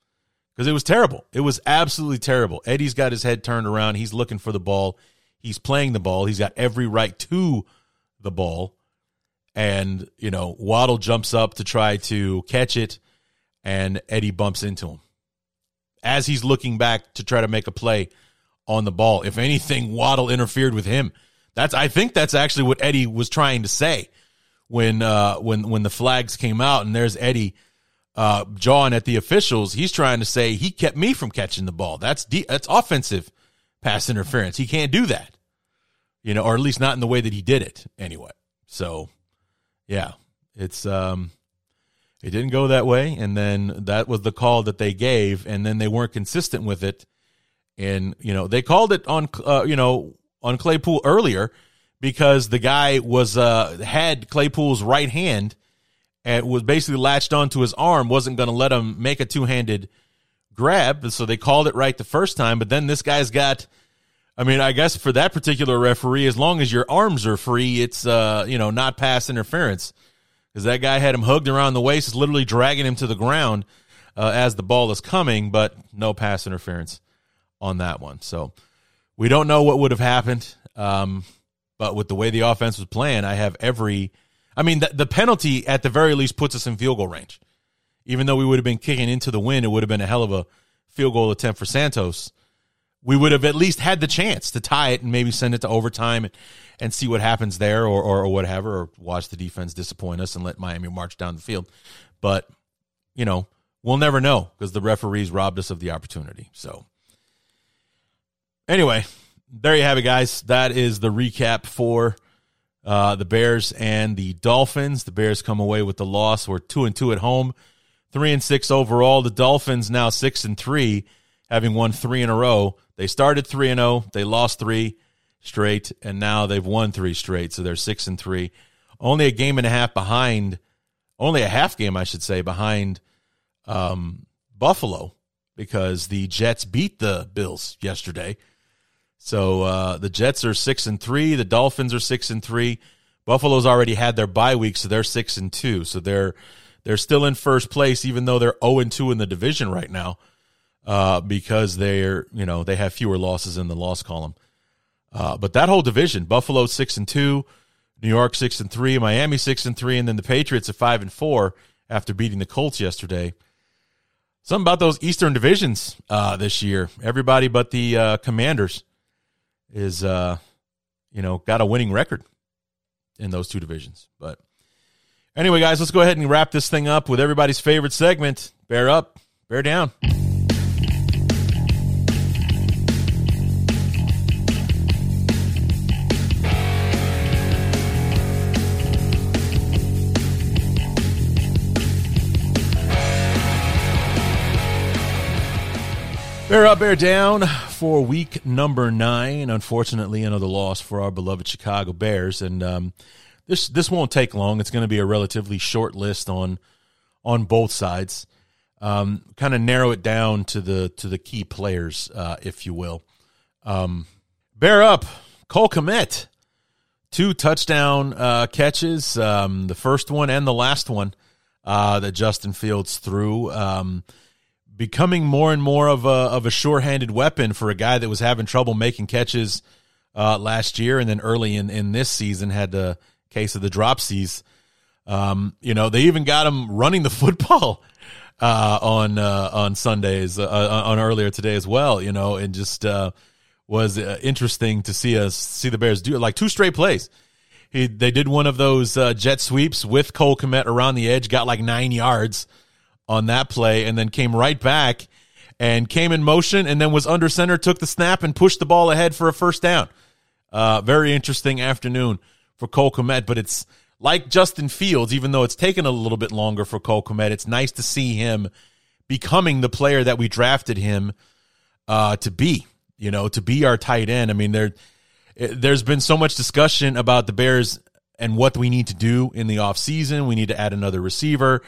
Speaker 2: because it was terrible. It was absolutely terrible. Eddie's got his head turned around. He's looking for the ball. He's playing the ball. He's got every right to the ball. And, you know, Waddle jumps up to try to catch it, and Eddie bumps into him. As he's looking back to try to make a play on the ball, if anything, Waddle interfered with him. That's I think that's actually what Eddie was trying to say when uh, when when the flags came out, and there's Eddie uh, jawing at the officials. He's trying to say he kept me from catching the ball. That's de- that's offensive pass interference. He can't do that, you know, or at least not in the way that he did it anyway. So, yeah, it's um, it didn't go that way, and then that was the call that they gave, and then they weren't consistent with it, and you know they called it on uh, you know on Claypool earlier because the guy was uh, had Claypool's right hand and was basically latched onto his arm, wasn't going to let him make a two handed grab. So they called it right the first time. But then this guy's got, I mean, I guess for that particular referee, as long as your arms are free, it's uh, you know not pass interference because that guy had him hugged around the waist, is literally dragging him to the ground uh, as the ball is coming, but no pass interference on that one. So we don't know what would have happened. Um, but with the way the offense was playing, I have every. I mean, the, the penalty at the very least puts us in field goal range. Even though we would have been kicking into the wind, it would have been a hell of a field goal attempt for Santos. We would have at least had the chance to tie it and maybe send it to overtime and, and see what happens there or, or, or whatever, or watch the defense disappoint us and let Miami march down the field. But, you know, we'll never know because the referees robbed us of the opportunity. So, anyway, there you have it, guys. That is the recap for uh, the Bears and the Dolphins. The Bears come away with the loss. We're two and two at home, three and six overall. The Dolphins now six and three, having won three in a row. They started three and zero. Oh. They lost three straight, and now they've won three straight. So they're six and three, only a game and a half behind, only a half game, I should say, behind um, Buffalo because the Jets beat the Bills yesterday. So uh, the Jets are six and three. The Dolphins are six and three. Buffalo's already had their bye week, so they're six and two. So they're they're still in first place, even though they're zero and two in the division right now, uh, because they're you know they have fewer losses in the loss column. Uh, but that whole division, Buffalo six and two, New York six and three, Miami six and three, and then the Patriots at five and four after beating the Colts yesterday. Something about those Eastern divisions uh, this year. Everybody but the uh, Commanders is, uh, you know, got a winning record in those two divisions. But anyway, guys, let's go ahead and wrap this thing up with everybody's favorite segment. Bear up, bear down. Bear up, bear down for week number nine. Unfortunately, another loss for our beloved Chicago Bears, and um, this this won't take long. It's going to be a relatively short list on on both sides. Um, kind of narrow it down to the to the key players, uh, if you will. Um, bear up, Cole Kmet, two touchdown uh, catches, um, the first one and the last one uh, that Justin Fields threw. Becoming more and more of a of a sure-handed weapon for a guy that was having trouble making catches uh, last year, and then early in in this season had the case of the dropsies. Um, you know, they even got him running the football uh, on uh, on Sundays uh, uh, on earlier today as well. You know, and just uh, was interesting to see us see the Bears do like two straight plays. He, they did one of those jet sweeps with Cole Kmet around the edge, got like nine yards on that play and then came right back and came in motion and then was under center, took the snap and pushed the ball ahead for a first down. Uh, very interesting afternoon for Cole Kmet, but it's like Justin Fields, even though it's taken a little bit longer for Cole Kmet, it's nice to see him becoming the player that we drafted him uh, to be, you know, to be our tight end. I mean, there, there's been so much discussion about the Bears and what we need to do in the offseason. We need to add another receiver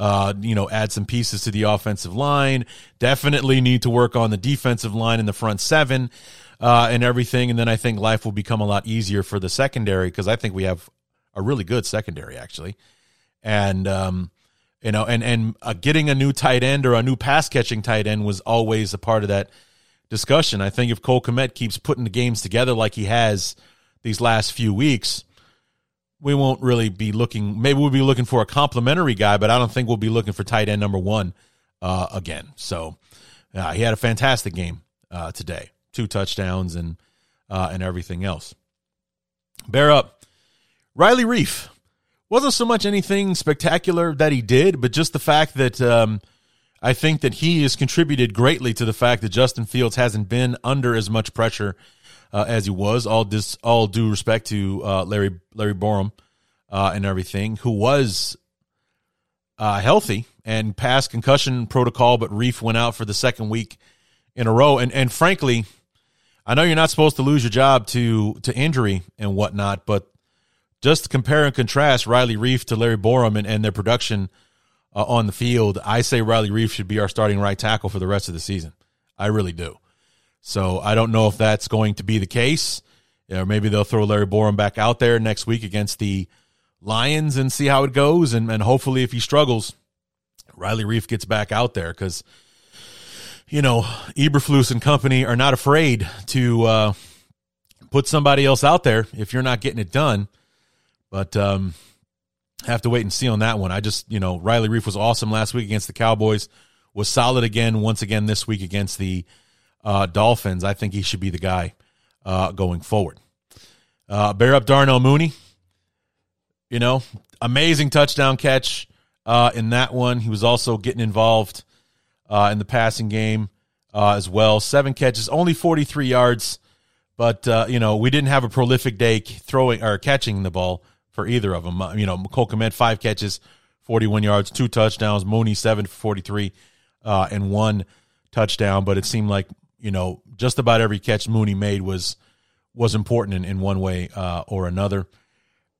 Speaker 2: uh, you know, add some pieces to the offensive line. Definitely need to work on the defensive line in the front seven uh, and everything. And then I think life will become a lot easier for the secondary because I think we have a really good secondary actually. And um, you know, and and uh, getting a new tight end or a new pass catching tight end was always a part of that discussion. I think if Cole Kmet keeps putting the games together like he has these last few weeks we won't really be looking. Maybe we'll be looking for a complimentary guy, but I don't think we'll be looking for tight end number one uh, again. So uh, he had a fantastic game uh, today, two touchdowns and uh, and everything else. Bear up, Riley Reiff wasn't so much anything spectacular that he did, but just the fact that um, I think that he has contributed greatly to the fact that Justin Fields hasn't been under as much pressure uh, as he was. All dis, all due respect to uh, Larry Larry Borom uh, and everything, who was uh, healthy and passed concussion protocol, but Reiff went out for the second week in a row. And and frankly, I know you're not supposed to lose your job to to injury and whatnot, but just compare and contrast Riley Reiff to Larry Borom and, and their production uh, on the field. I say Riley Reiff should be our starting right tackle for the rest of the season. I really do. So I don't know if that's going to be the case. Or maybe they'll throw Larry Borom back out there next week against the Lions and see how it goes. And, and hopefully, if he struggles, Riley Reiff gets back out there because, you know, Eberflus and company are not afraid to uh, put somebody else out there if you're not getting it done. But um, have to wait and see on that one. I just, you know, Riley Reiff was awesome last week against the Cowboys, was solid again once again this week against the uh, Dolphins, I think he should be the guy uh, going forward. Uh, bear up Darnell Mooney. You know, amazing touchdown catch uh, in that one. He was also getting involved uh, in the passing game uh, as well. Seven catches, only 43 yards, but you know we didn't have a prolific day throwing or catching the ball for either of them. You know, Cole Kmet five catches, forty one yards, two touchdowns. Mooney seven for forty three, uh, and one touchdown. But it seemed like you know just about every catch Mooney made was was important in, in one way uh, or another.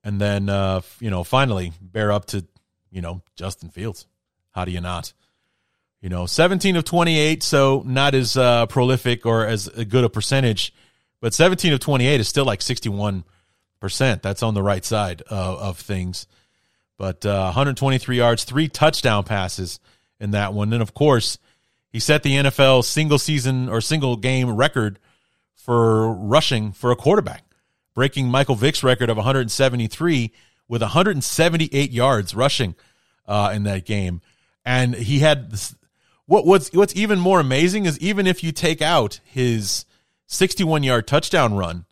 Speaker 2: And then uh, you know finally bear up to you know Justin Fields. How do you not? You know, 17 of 28, so not as uh, prolific or as good a percentage, but 17 of 28 is still like 61%. That's on the right side uh, of things. But uh, 123 yards, three touchdown passes in that one. And of course, he set the NFL single season or single game record for rushing for a quarterback, breaking Michael Vick's record of 173 with 178 yards rushing uh, in that game. And he had this, what what's what's even more amazing is even if you take out his 61 yard touchdown run,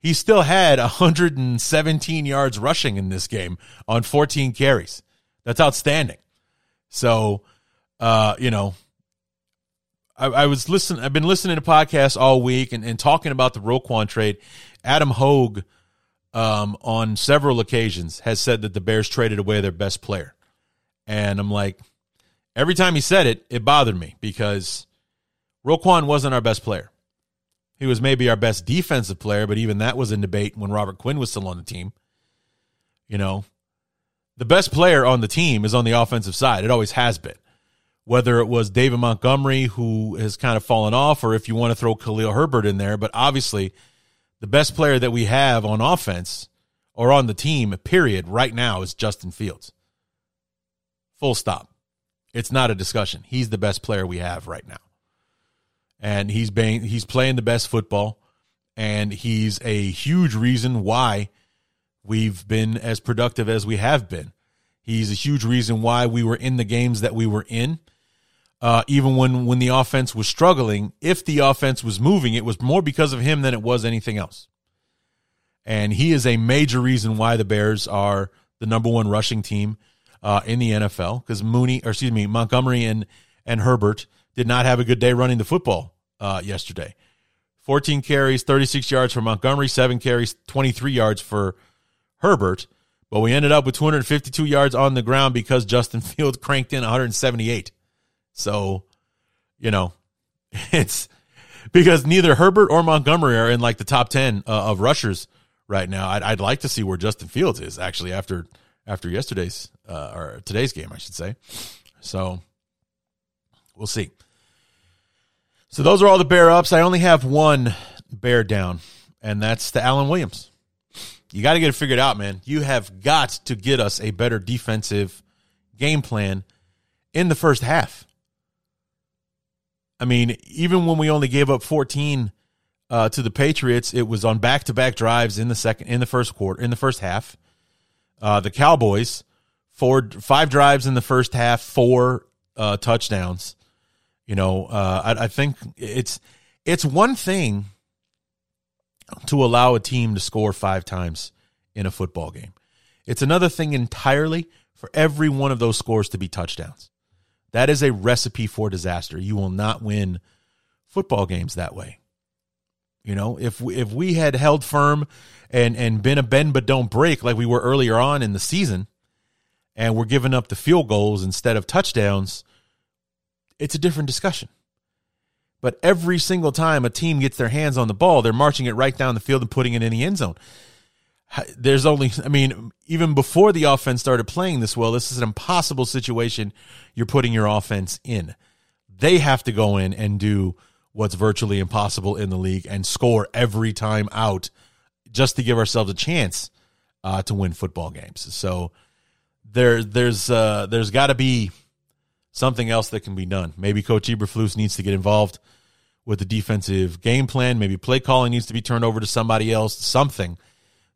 Speaker 2: he still had 117 yards rushing in this game on 14 carries. That's outstanding. So, uh, you know, I, I, was listening. I've been listening to podcasts all week and, and talking about the Roquan trade. Adam Hoge, um, on several occasions, has said that the Bears traded away their best player, and I'm like, every time he said it, it bothered me because Roquan wasn't our best player. He was maybe our best defensive player, but even that was in debate when Robert Quinn was still on the team. You know, the best player on the team is on the offensive side. It always has been. Whether it was David Montgomery, who has kind of fallen off, or if you want to throw Khalil Herbert in there, but obviously the best player that we have on offense or on the team, period, right now is Justin Fields. Full stop. It's not a discussion. He's the best player we have right now. And he's he's playing the best football and he's a huge reason why we've been as productive as we have been. He's a huge reason why we were in the games that we were in. Uh, even when when the offense was struggling, if the offense was moving, it was more because of him than it was anything else. And he is a major reason why the Bears are the number one rushing team uh, in the NFL because Mooney, or excuse me, Montgomery and and Herbert did not have a good day running the football uh, yesterday. 14 carries, 36 yards for Montgomery, seven carries, 23 yards for Herbert. But we ended up with 252 yards on the ground because Justin Fields cranked in 178. So, you know, it's because neither Herbert or Montgomery are in like the top 10 uh, of rushers right now. I'd, I'd like to see where Justin Fields is actually after after yesterday's uh, or today's game, I should say. So we'll see. So those are all the bear ups. I only have one bear down, and that's the Alan Williams. You got to get it figured out, man. You have got to get us a better defensive game plan in the first half. I mean, even when we only gave up 14 uh, to the Patriots, it was on back to back drives in the second, in the first quarter, in the first half. Uh, the Cowboys, four, five drives in the first half, four uh, touchdowns. You know, uh, I, I think it's it's one thing to allow a team to score five times in a football game. It's another thing entirely for every one of those scores to be touchdowns. That is a recipe for disaster. You will not win football games that way. You know, if we, if we had held firm and and been a bend but don't break like we were earlier on in the season, and we're giving up the field goals instead of touchdowns, it's a different discussion. But every single time a team gets their hands on the ball, they're marching it right down the field and putting it in the end zone. There's only, I mean, even before the offense started playing this well, this is an impossible situation you're putting your offense in. They have to go in and do what's virtually impossible in the league and score every time out just to give ourselves a chance uh, to win football games. So there, there's uh, there's got to be something else that can be done. Maybe Coach Eberflus needs to get involved with the defensive game plan. Maybe play calling needs to be turned over to somebody else. Something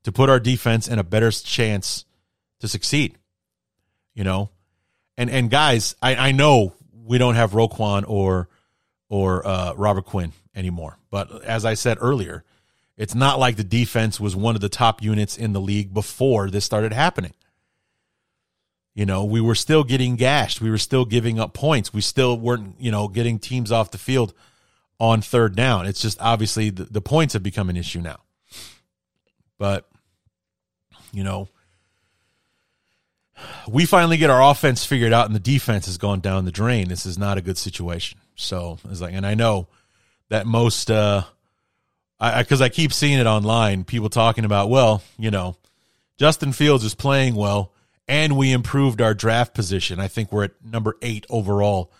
Speaker 2: to put our defense in a better chance to succeed. You know, and and guys, I, I know we don't have Roquan or or uh, Robert Quinn anymore. But as I said earlier, it's not like the defense was one of the top units in the league before this started happening. You know, we were still getting gashed. We were still giving up points. We still weren't, you know, getting teams off the field on third down. It's just obviously the, the points have become an issue now. But, you know, we finally get our offense figured out and the defense has gone down the drain. This is not a good situation. So it's like, and I know that most, uh, I, cause I keep seeing it online, people talking about, well, you know, Justin Fields is playing well and we improved our draft position. I think we're at number eight overall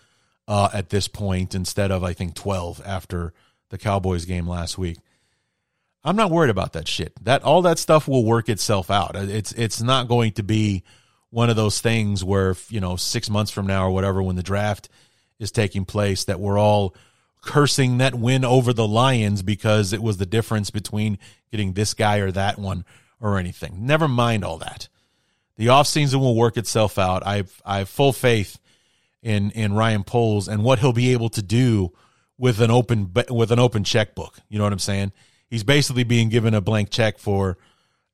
Speaker 2: uh, at this point instead of I think 12 after the Cowboys game last week. I'm not worried about that shit. That all that stuff will work itself out. Uh, it's it's not going to be one of those things where you know 6 months from now or whatever when the draft is taking place that we're all cursing that win over the Lions because it was the difference between getting this guy or that one or anything. Never mind all that. The offseason will work itself out. I've I have full faith in in Ryan Poles and what he'll be able to do with an open with an open checkbook. You know what I'm saying? He's basically being given a blank check for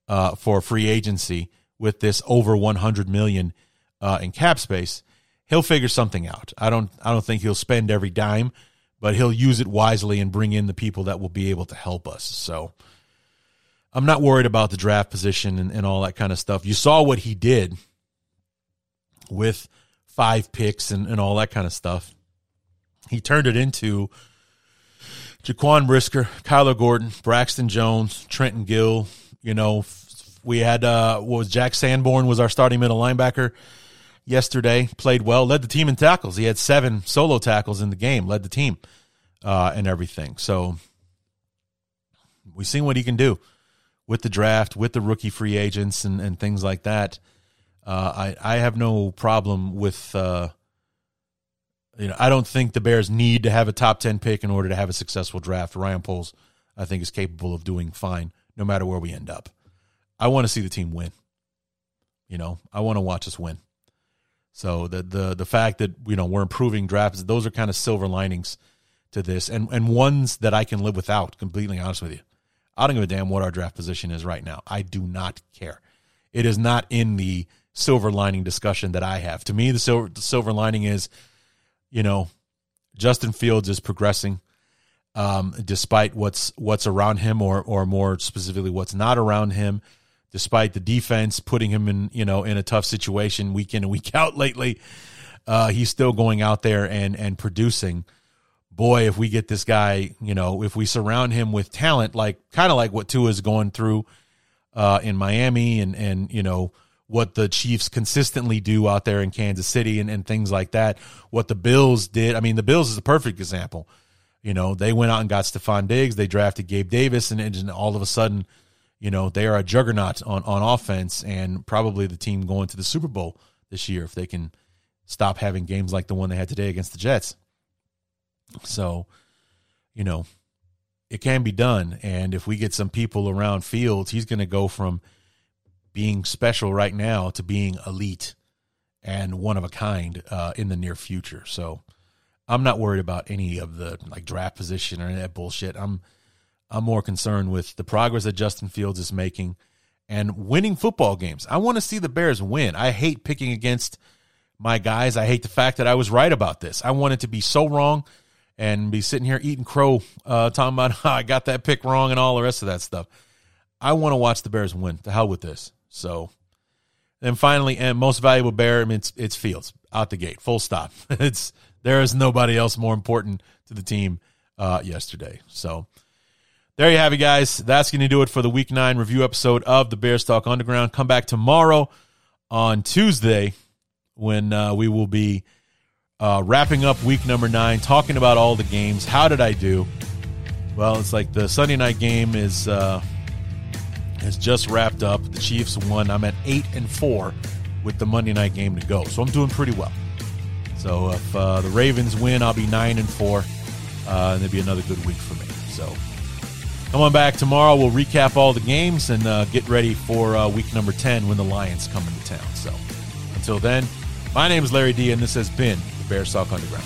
Speaker 2: uh, for free agency with this over 100 million uh, in cap space. He'll figure something out. I don't I don't think he'll spend every dime, but he'll use it wisely and bring in the people that will be able to help us. So I'm not worried about the draft position and, and all that kind of stuff. You saw what he did with five picks and, and all that kind of stuff. He turned it into Jaquan Brisker, Kyler Gordon, Braxton Jones, Trenton Gill. You know, we had uh, what was Jack Sanborn was our starting middle linebacker yesterday. Played well, led the team in tackles. He had seven solo tackles in the game, led the team uh, and everything. So we've seen what he can do with the draft, with the rookie free agents, and, and things like that. Uh, I I have no problem with. You know, I don't think the Bears need to have a top ten pick in order to have a successful draft. Ryan Poles, I think, is capable of doing fine no matter where we end up. I want to see the team win. You know, I want to watch us win. So the the the fact that you know we're improving drafts, those are kind of silver linings to this, and and ones that I can live without. Completely honest with you, I don't give a damn what our draft position is right now. I do not care. It is not in the silver lining discussion that I have. To me, the silver, the silver lining is, you know, Justin Fields is progressing um, despite what's what's around him, or or more specifically, what's not around him. Despite the defense putting him in, you know, in a tough situation week in and week out lately, uh, he's still going out there and and producing. Boy, if we get this guy, you know, if we surround him with talent, like kind of like what Tua is going through uh, in Miami, and and you know what the Chiefs consistently do out there in Kansas City and, and things like that. What the Bills did. I mean, the Bills is a perfect example. You know, they went out and got Stefon Diggs. They drafted Gabe Davis, and, and all of a sudden, you know, they are a juggernaut on, on offense and probably the team going to the Super Bowl this year if they can stop having games like the one they had today against the Jets. So, you know, it can be done. And if we get some people around Fields, he's going to go from – being special right now to being elite and one of a kind uh, in the near future. So I'm not worried about any of the like draft position or any of that bullshit. I'm I'm more concerned with the progress that Justin Fields is making and winning football games. I want to see the Bears win. I hate picking against my guys. I hate the fact that I was right about this. I wanted to be so wrong and be sitting here eating crow, uh, talking about how I got that pick wrong and all the rest of that stuff. I want to watch the Bears win. The hell with this. So and finally, and most valuable bear, I mean, it's, it's Fields out the gate, full stop. it's there is nobody else more important to the team uh, yesterday. So there you have it, guys. That's going to do it for the Week Nine review episode of the Bears Talk Underground. Come back tomorrow on Tuesday when uh, we will be uh, wrapping up Week Number Nine, talking about all the games. How did I do? Well, it's like the Sunday night game is uh, has just wrapped up. The Chiefs won. I'm at eight and four with the Monday night game to go, so I'm doing pretty well. So if uh, the Ravens win, I'll be nine and four, uh, and it'll be another good week for me. So come on back tomorrow. We'll recap all the games and uh, get ready for uh, week number ten when the Lions come into town. So until then, my name is Larry D, and this has been the Bears Talk Underground.